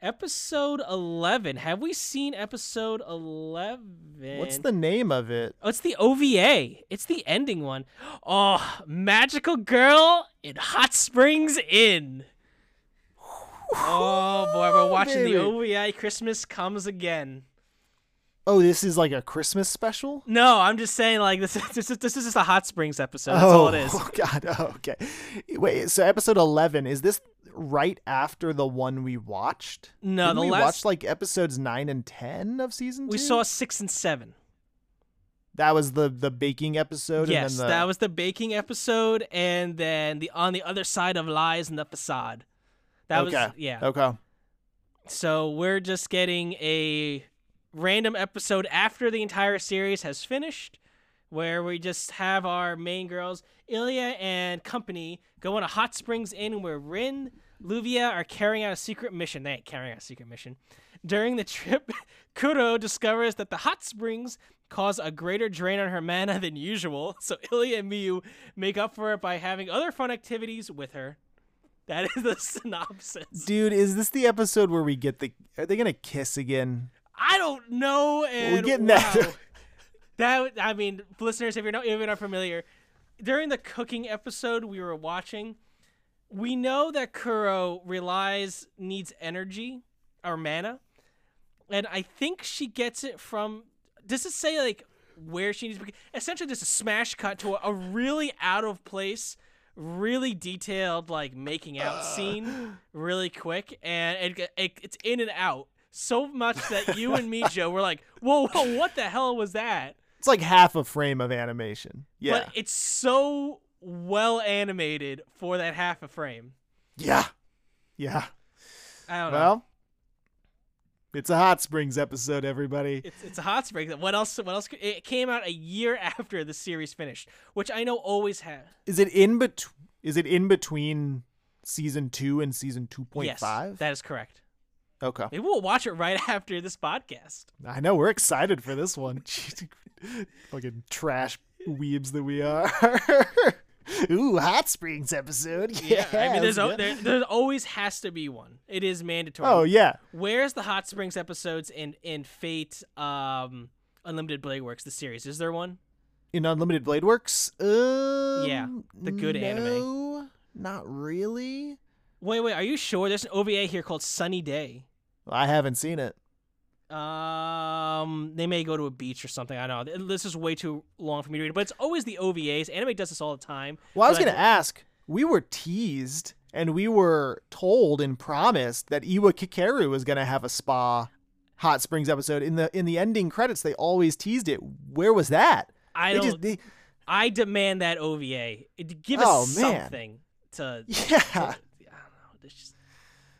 Speaker 2: Episode 11. Have we seen episode 11?
Speaker 1: What's the name of it?
Speaker 2: Oh, it's the OVA. It's the ending one. Oh, Magical Girl in Hot Springs Inn. Oh boy, we're watching
Speaker 1: baby.
Speaker 2: the OVA Christmas Comes Again.
Speaker 1: Oh, this is like a Christmas special.
Speaker 2: No, I'm just saying like this this is this is just a Hot Springs episode. That's
Speaker 1: oh,
Speaker 2: all it oh, is.
Speaker 1: Oh God. Oh, okay. Wait. So episode eleven is this right after the one we watched?
Speaker 2: No,
Speaker 1: Didn't
Speaker 2: the
Speaker 1: we
Speaker 2: last
Speaker 1: watched like episodes nine and ten of season two.
Speaker 2: we saw 6 and 7.
Speaker 1: that was the the baking episode.
Speaker 2: yes,
Speaker 1: and then the,
Speaker 2: that was the baking episode, and then the on the other side of lies and the facade. That
Speaker 1: okay.
Speaker 2: was yeah.
Speaker 1: Okay.
Speaker 2: So we're just getting a random episode after the entire series has finished, where we just have our main girls, Ilya and company, go on a hot springs inn where Rin, Luvia are carrying out a secret mission. They ain't carrying out a secret mission. During the trip, Kuro discovers that the hot springs cause a greater drain on her mana than usual, so Ilya and Miyu make up for it by having other fun activities with her. That is the synopsis.
Speaker 1: Dude, is this the episode where we get the? Are they gonna kiss again?
Speaker 2: I don't know. And
Speaker 1: getting
Speaker 2: wow.
Speaker 1: that.
Speaker 2: that I mean, listeners, if you're not even you're familiar, during the cooking episode we were watching, we know that Kuro relies needs energy or mana, and I think she gets it from. Does it say like where she needs? Essentially, just a smash cut to a, a really out of place. Really detailed, like making out scene, really quick, and it, it it's in and out so much that you and me, Joe, were like, "Whoa, whoa, what the hell was that?"
Speaker 1: It's like half a frame of animation. Yeah.
Speaker 2: But it's so well animated for that half a frame.
Speaker 1: yeah. Yeah.
Speaker 2: I don't know.
Speaker 1: Well, it's a hot springs episode, everybody.
Speaker 2: It's it's a hot spring. What else? What else? It came out a year after the series finished, which I know always has.
Speaker 1: Is it in bet? Is it in between season two and season two point five?
Speaker 2: Yes, that is correct.
Speaker 1: Okay.
Speaker 2: Maybe we'll watch it right after this podcast.
Speaker 1: I know we're excited for this one. Fucking trash weebs that we are. Ooh, hot springs episode. Yeah.
Speaker 2: I mean, there's o- there, there always has to be one. It is mandatory.
Speaker 1: Oh yeah.
Speaker 2: Where's the Hot Springs episodes in in Fate um Unlimited Blade Works the series? Is there one?
Speaker 1: In Unlimited Blade Works. Um,
Speaker 2: Yeah, the good anime.
Speaker 1: Not really.
Speaker 2: Wait, wait, are you sure there's an OVA here called Sunny Day?
Speaker 1: I haven't seen it.
Speaker 2: Um, they may go to a beach or something. I don't know. This is way too long for me to read, but it's always the OVAs. Anime does this all the time.
Speaker 1: Well, I was going to ask. We were teased and we were told and promised that Iwa Kakeru was going to have a spa hot springs episode. In the in the ending credits, they always teased it. Where was that?
Speaker 2: I
Speaker 1: They
Speaker 2: don't.
Speaker 1: just they,
Speaker 2: I demand that OVA. Give us
Speaker 1: Oh, man.
Speaker 2: something to.
Speaker 1: yeah.
Speaker 2: I There's just,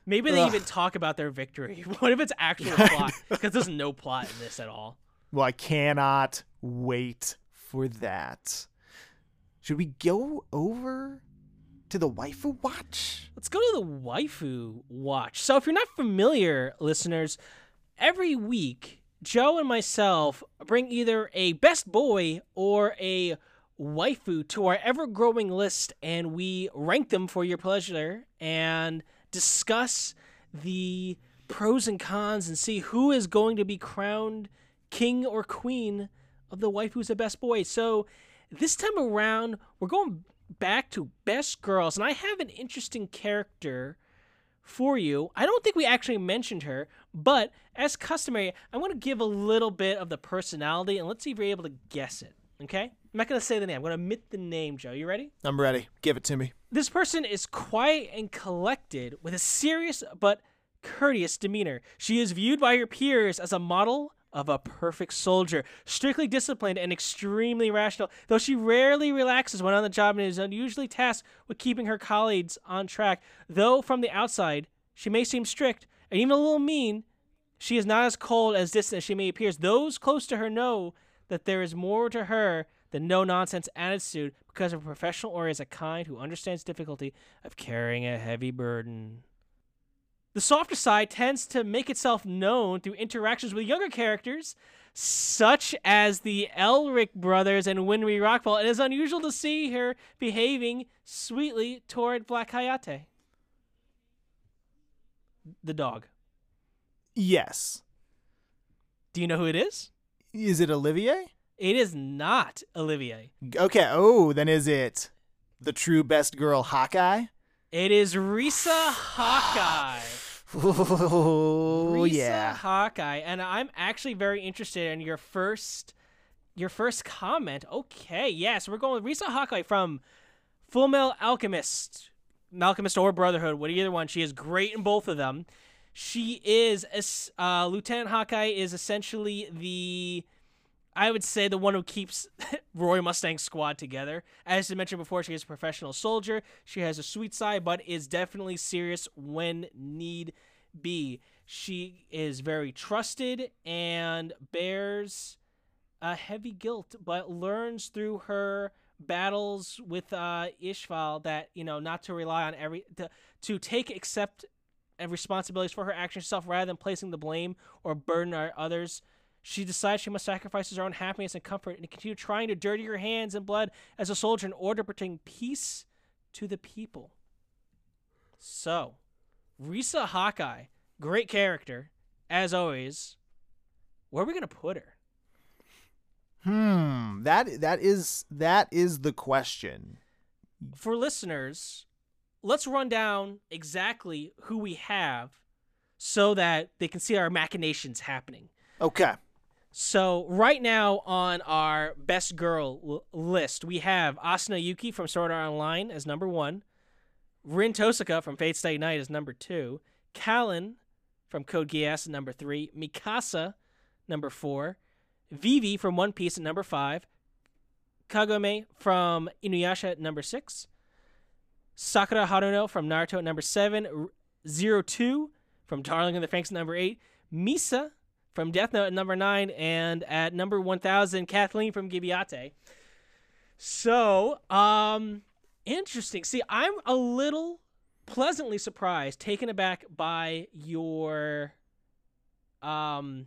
Speaker 2: maybe they
Speaker 1: Ugh.
Speaker 2: even talk about their victory. What if it's actual plot? Because there's no plot in this at all.
Speaker 1: Well, I cannot wait for that. Should we go over to the waifu watch?
Speaker 2: Let's go to the waifu watch. So, if you're not familiar, listeners, every week, Joe and myself bring either a best boy or a waifu to our ever growing list, and we rank them for your pleasure and discuss the pros and cons and see who is going to be crowned king or queen of the waifu's the best boy. So, this time around, we're going back to best girls, and I have an interesting character for you. I don't think we actually mentioned her, but as customary, I'm going to give a little bit of the personality and let's see if you're able to guess it. Okay? I'm not going to say the name. I'm going to omit the name, Joe. You ready?
Speaker 1: I'm ready. Give it to me.
Speaker 2: This person is quiet and collected with a serious but courteous demeanor. She is viewed by her peers as a model of a perfect soldier, strictly disciplined and extremely rational, though she rarely relaxes when on the job and is unusually tasked with keeping her colleagues on track. Though from the outside, she may seem strict and even a little mean, she is not as cold as distant as she may appear. Those close to her know that there is more to her than no nonsense attitude because her professional or is a kind who understands difficulty of carrying a heavy burden. The softer side tends to make itself known through interactions with younger characters, such as the Elric brothers and Winry Rockbell. It is unusual to see her behaving sweetly toward Black Hayate. The dog.
Speaker 1: Yes.
Speaker 2: Do you know who it is?
Speaker 1: Is it Olivier?
Speaker 2: It is not Olivier.
Speaker 1: Okay. Oh, then is it the true best girl Hawkeye?
Speaker 2: It is Riza Hawkeye.
Speaker 1: Oh
Speaker 2: Riza
Speaker 1: yeah.
Speaker 2: Hawkeye, and I'm actually very interested in your first, your first comment. Okay, yes, we're going with Riza Hawkeye from Full Metal Alchemist, Alchemist or Brotherhood, what either one. She is great in both of them. She is uh, Lieutenant Hawkeye is essentially the I would say the one who keeps Roy Mustang's squad together. As I mentioned before, she is a professional soldier. She has a sweet side, but is definitely serious when need be. She is very trusted and bears a heavy guilt, but learns through her battles with uh, Ishval that you know not to rely on every to, to take accept and responsibilities for her actions herself rather than placing the blame or burden on others. She decides she must sacrifice her own happiness and comfort and continue trying to dirty her hands and blood as a soldier in order to bring peace to the people. So, Riza Hawkeye, great character, as always. Where are we gonna put her?
Speaker 1: Hmm. That that is that is the question.
Speaker 2: For listeners, let's run down exactly who we have so that they can see our machinations happening.
Speaker 1: Okay.
Speaker 2: So right now on our best girl l- list, we have Asuna Yuki from Sword Art Online as number one, Rin Tosaka from Fate Stay Night as number two, Kallen from Code Geass at number three, Mikasa number four, Vivi from One Piece at number five, Kagome from Inuyasha at number six, Sakura Haruno from Naruto at number seven, Zero Two from Darling in the Franxx at number eight, Misa from Death Note at number nine, and at number one thousand, Kathleen from Gibiate. So, um, interesting. See, I'm a little pleasantly surprised, taken aback by your um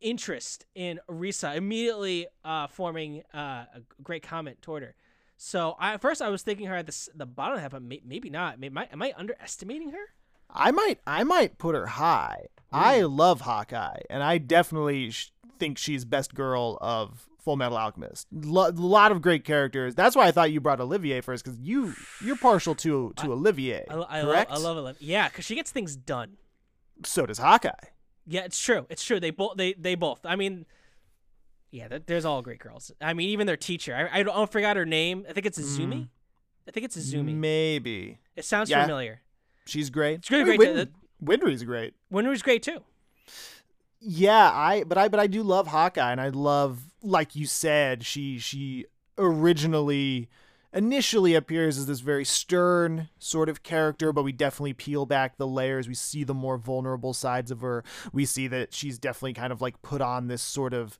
Speaker 2: interest in Riza. Immediately, uh, forming uh, a great comment toward her. So, I, at first, I was thinking her at the the bottom half, but may, maybe not. May, am, I, am I underestimating her?
Speaker 1: I might I might put her high. I mm. love Hawkeye, and I definitely sh- think she's best girl of Full Metal Alchemist. Lo- lot of great characters. That's why I thought you brought Olivier first, because you you're partial to to Olivier.
Speaker 2: I, lo- I, love,
Speaker 1: correct?
Speaker 2: I love Olivia. Yeah, because she gets things done.
Speaker 1: So does Hawkeye.
Speaker 2: Yeah, it's true. It's true. They both. They they both. I mean, yeah. There's all great girls. I mean, even their teacher. I I, don't, I forgot her name. I think it's Izumi. Mm. I think it's Izumi.
Speaker 1: Maybe
Speaker 2: It sounds
Speaker 1: Yeah.
Speaker 2: familiar.
Speaker 1: she's great.
Speaker 2: She's
Speaker 1: I mean,
Speaker 2: great.
Speaker 1: Win- Winry's great.
Speaker 2: Winry's great too.
Speaker 1: Yeah, I but I but I do love Hawkeye and I love like you said, she she originally initially appears as this very stern sort of character, but we definitely peel back the layers. We see the more vulnerable sides of her. We see that she's definitely kind of like put on this sort of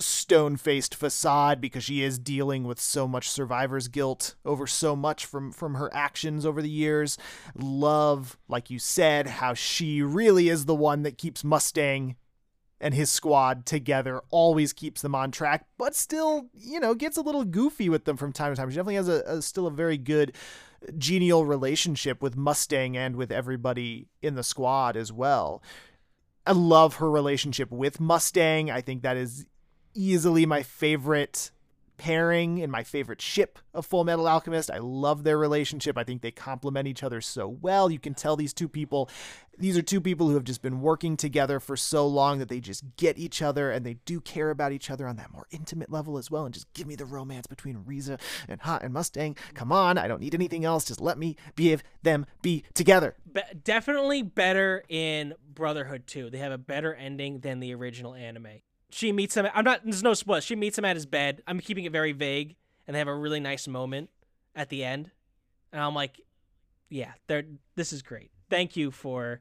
Speaker 1: stone faced facade because she is dealing with so much survivor's guilt over so much from from her actions over the years. Love like you said how she really is the one that keeps mustang and his squad together always keeps them on track but still you know gets a little goofy with them from time to time. She definitely has a, a still a very good genial relationship with mustang and with everybody in the squad as well. I love her relationship with Mustang. I think that is easily my favorite pairing and my favorite ship of Full Metal Alchemist. I love their relationship. I think they complement each other so well. You can tell these two people, these are two people who have just been working together for so long that they just get each other and they do care about each other on that more intimate level as well. And just give me the romance between Riza and Hot and Mustang. Come on, I don't need anything else. Just let me be them be together.
Speaker 2: Be- definitely better in Brotherhood 2. They have a better ending than the original anime she meets him. I'm not. There's no spoil. She meets him at his bed. I'm keeping it very vague, and they have a really nice moment at the end, and I'm like, yeah, they're. This is great. Thank you for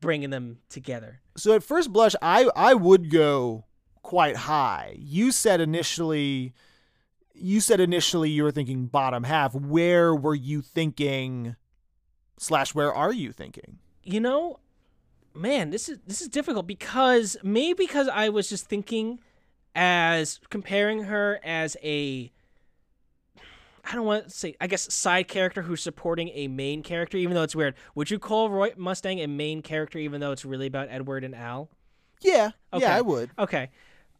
Speaker 2: bringing them together.
Speaker 1: So at first blush, I I would go quite high. You said initially. You said initially you were thinking bottom half. Where were you thinking? Slash, where are you thinking?
Speaker 2: You know, man, this is this is difficult because maybe because I was just thinking as comparing her as a I don't want to say I guess side character who's supporting a main character, even though it's weird. Would you call Roy Mustang a main character, even though it's really about Edward and Al?
Speaker 1: Yeah, okay. yeah, I would.
Speaker 2: Okay,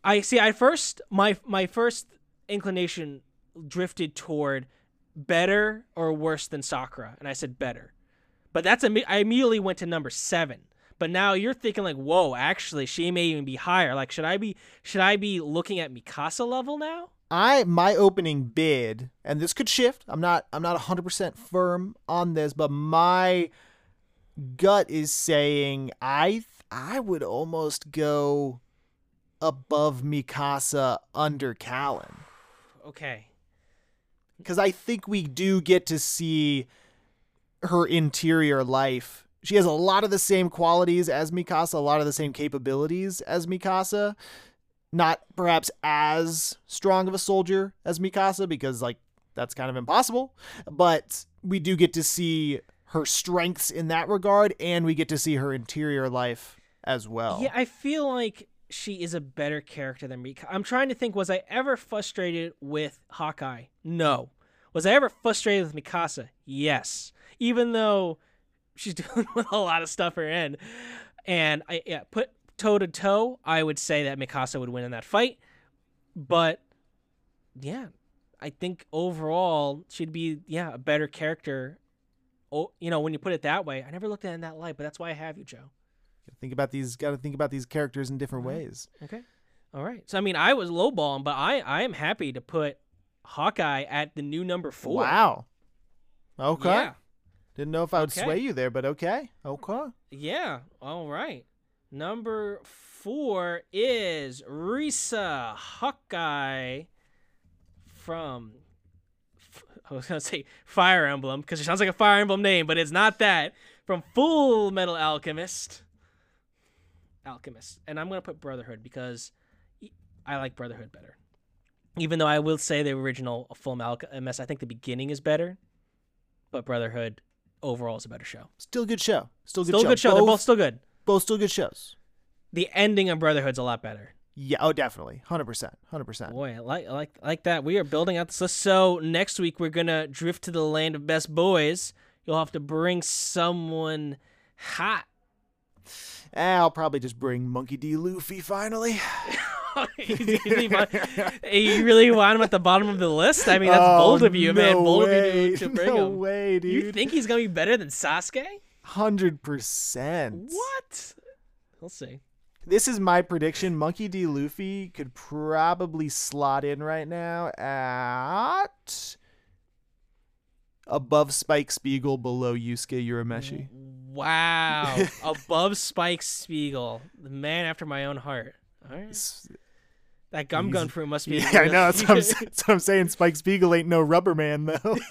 Speaker 2: I see. I first my my first inclination drifted toward better or worse than Sakura, and I said better. But that's a, I immediately went to number seven but now you're thinking like, whoa, actually, she may even be higher. Like, should I be should I be looking at Mikasa level now?
Speaker 1: I my opening bid, and this could shift. I'm not I'm not 100% firm on this, but my gut is saying I I would almost go above Mikasa under Kallen.
Speaker 2: Okay.
Speaker 1: Cuz I think we do get to see her interior life she has a lot of the same qualities as Mikasa, a lot of the same capabilities as Mikasa. Not perhaps as strong of a soldier as Mikasa because like that's kind of impossible, but we do get to see her strengths in that regard and we get to see her interior life as well.
Speaker 2: Yeah, I feel like she is a better character than Mikasa. I'm trying to think was I ever frustrated with Hawkeye? No. Was I ever frustrated with Mikasa? Yes. Even though she's doing a lot of stuff her end. And I yeah, put toe to toe, I would say that Mikasa would win in that fight. But yeah, I think overall she'd be yeah a better character. Oh, you know when you put it that way, I never looked at it in that light, but that's why I have you, Joe.
Speaker 1: Think about these. Got to think about these characters in different mm-hmm. ways.
Speaker 2: Okay. All right. So I mean, I was lowballing, but I I am happy to put Hawkeye at the new number four.
Speaker 1: Wow. Okay. Yeah. Didn't know if I would okay. sway you there, but okay. Okay.
Speaker 2: Yeah. All right. Number four is Riza Hawkeye from. I was gonna say Fire Emblem because it sounds like a Fire Emblem name, but it's not that. From Full Metal Alchemist. Alchemist, and I'm gonna put Brotherhood because I like Brotherhood better. Even though I will say the original Full Metal Alchemist, I think the beginning is better, but Brotherhood overall is a better show.
Speaker 1: Still good show. Still good
Speaker 2: still
Speaker 1: show.
Speaker 2: good show. Both, They're both still good.
Speaker 1: Both still good shows.
Speaker 2: The ending of Brotherhood's a lot better.
Speaker 1: Yeah, oh definitely. 100%. 100%.
Speaker 2: Boy, I like I like I like that. We are building out this list. So next week we're going to drift to the land of best boys. You'll have to bring someone hot.
Speaker 1: Eh, I'll probably just bring Monkey D. Luffy finally.
Speaker 2: you really want him at the bottom of the list? I mean, that's oh, bold of you, no man. Bold way. of you to, bring
Speaker 1: no
Speaker 2: him.
Speaker 1: way, dude.
Speaker 2: You think he's gonna be better than Sasuke?
Speaker 1: Hundred percent.
Speaker 2: What? We'll see.
Speaker 1: This is my prediction. Monkey D. Luffy could probably slot in right now at above Spike Spiegel, below Yusuke Urameshi.
Speaker 2: Wow. Above Spike Spiegel, the man after my own heart. All right. That gum gun fruit must be.
Speaker 1: Yeah, I know. That's what, I'm, that's what I'm saying. Spike Spiegel ain't no rubber man, though.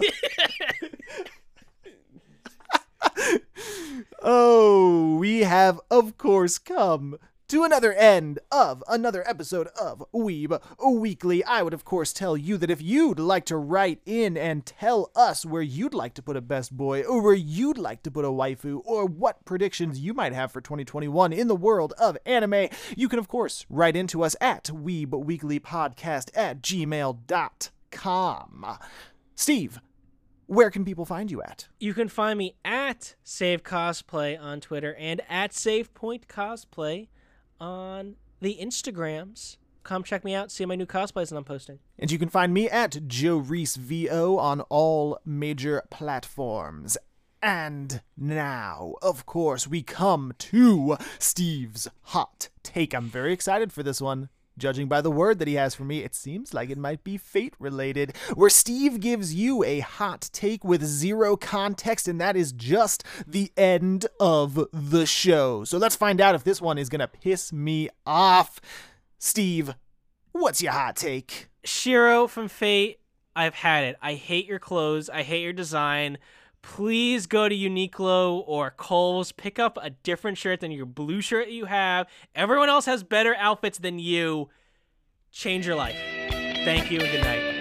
Speaker 1: oh, we have, of course, come to another end of another episode of Weeb Weekly. I would, of course, tell you that if you'd like to write in and tell us where you'd like to put a best boy, or where you'd like to put a waifu, or what predictions you might have for 2021 in the world of anime, you can, of course, write into us at weebweeklypodcast at gmail.com. Steve, where can people find you at?
Speaker 2: You can find me at Save Cosplay on Twitter and at SavePoint Cosplay on the Instagrams. come check me out, see my new cosplays that I'm posting.
Speaker 1: And you can find me at Joe Reese VO on all major platforms. And now, of course, we come to Steve's hot take. I'm very excited for this one. Judging by the word that he has for me, it seems like it might be fate related, where Steve gives you a hot take with zero context, and that is just the end of the show. So let's find out if this one is going to piss me off. Steve, what's your hot take?
Speaker 2: Shiro from Fate, I've had it. I hate your clothes. I hate your design. Please go to Uniqlo or Kohl's. Pick up a different shirt than your blue shirt you have. Everyone else has better outfits than you. Change your life. Thank you and good night.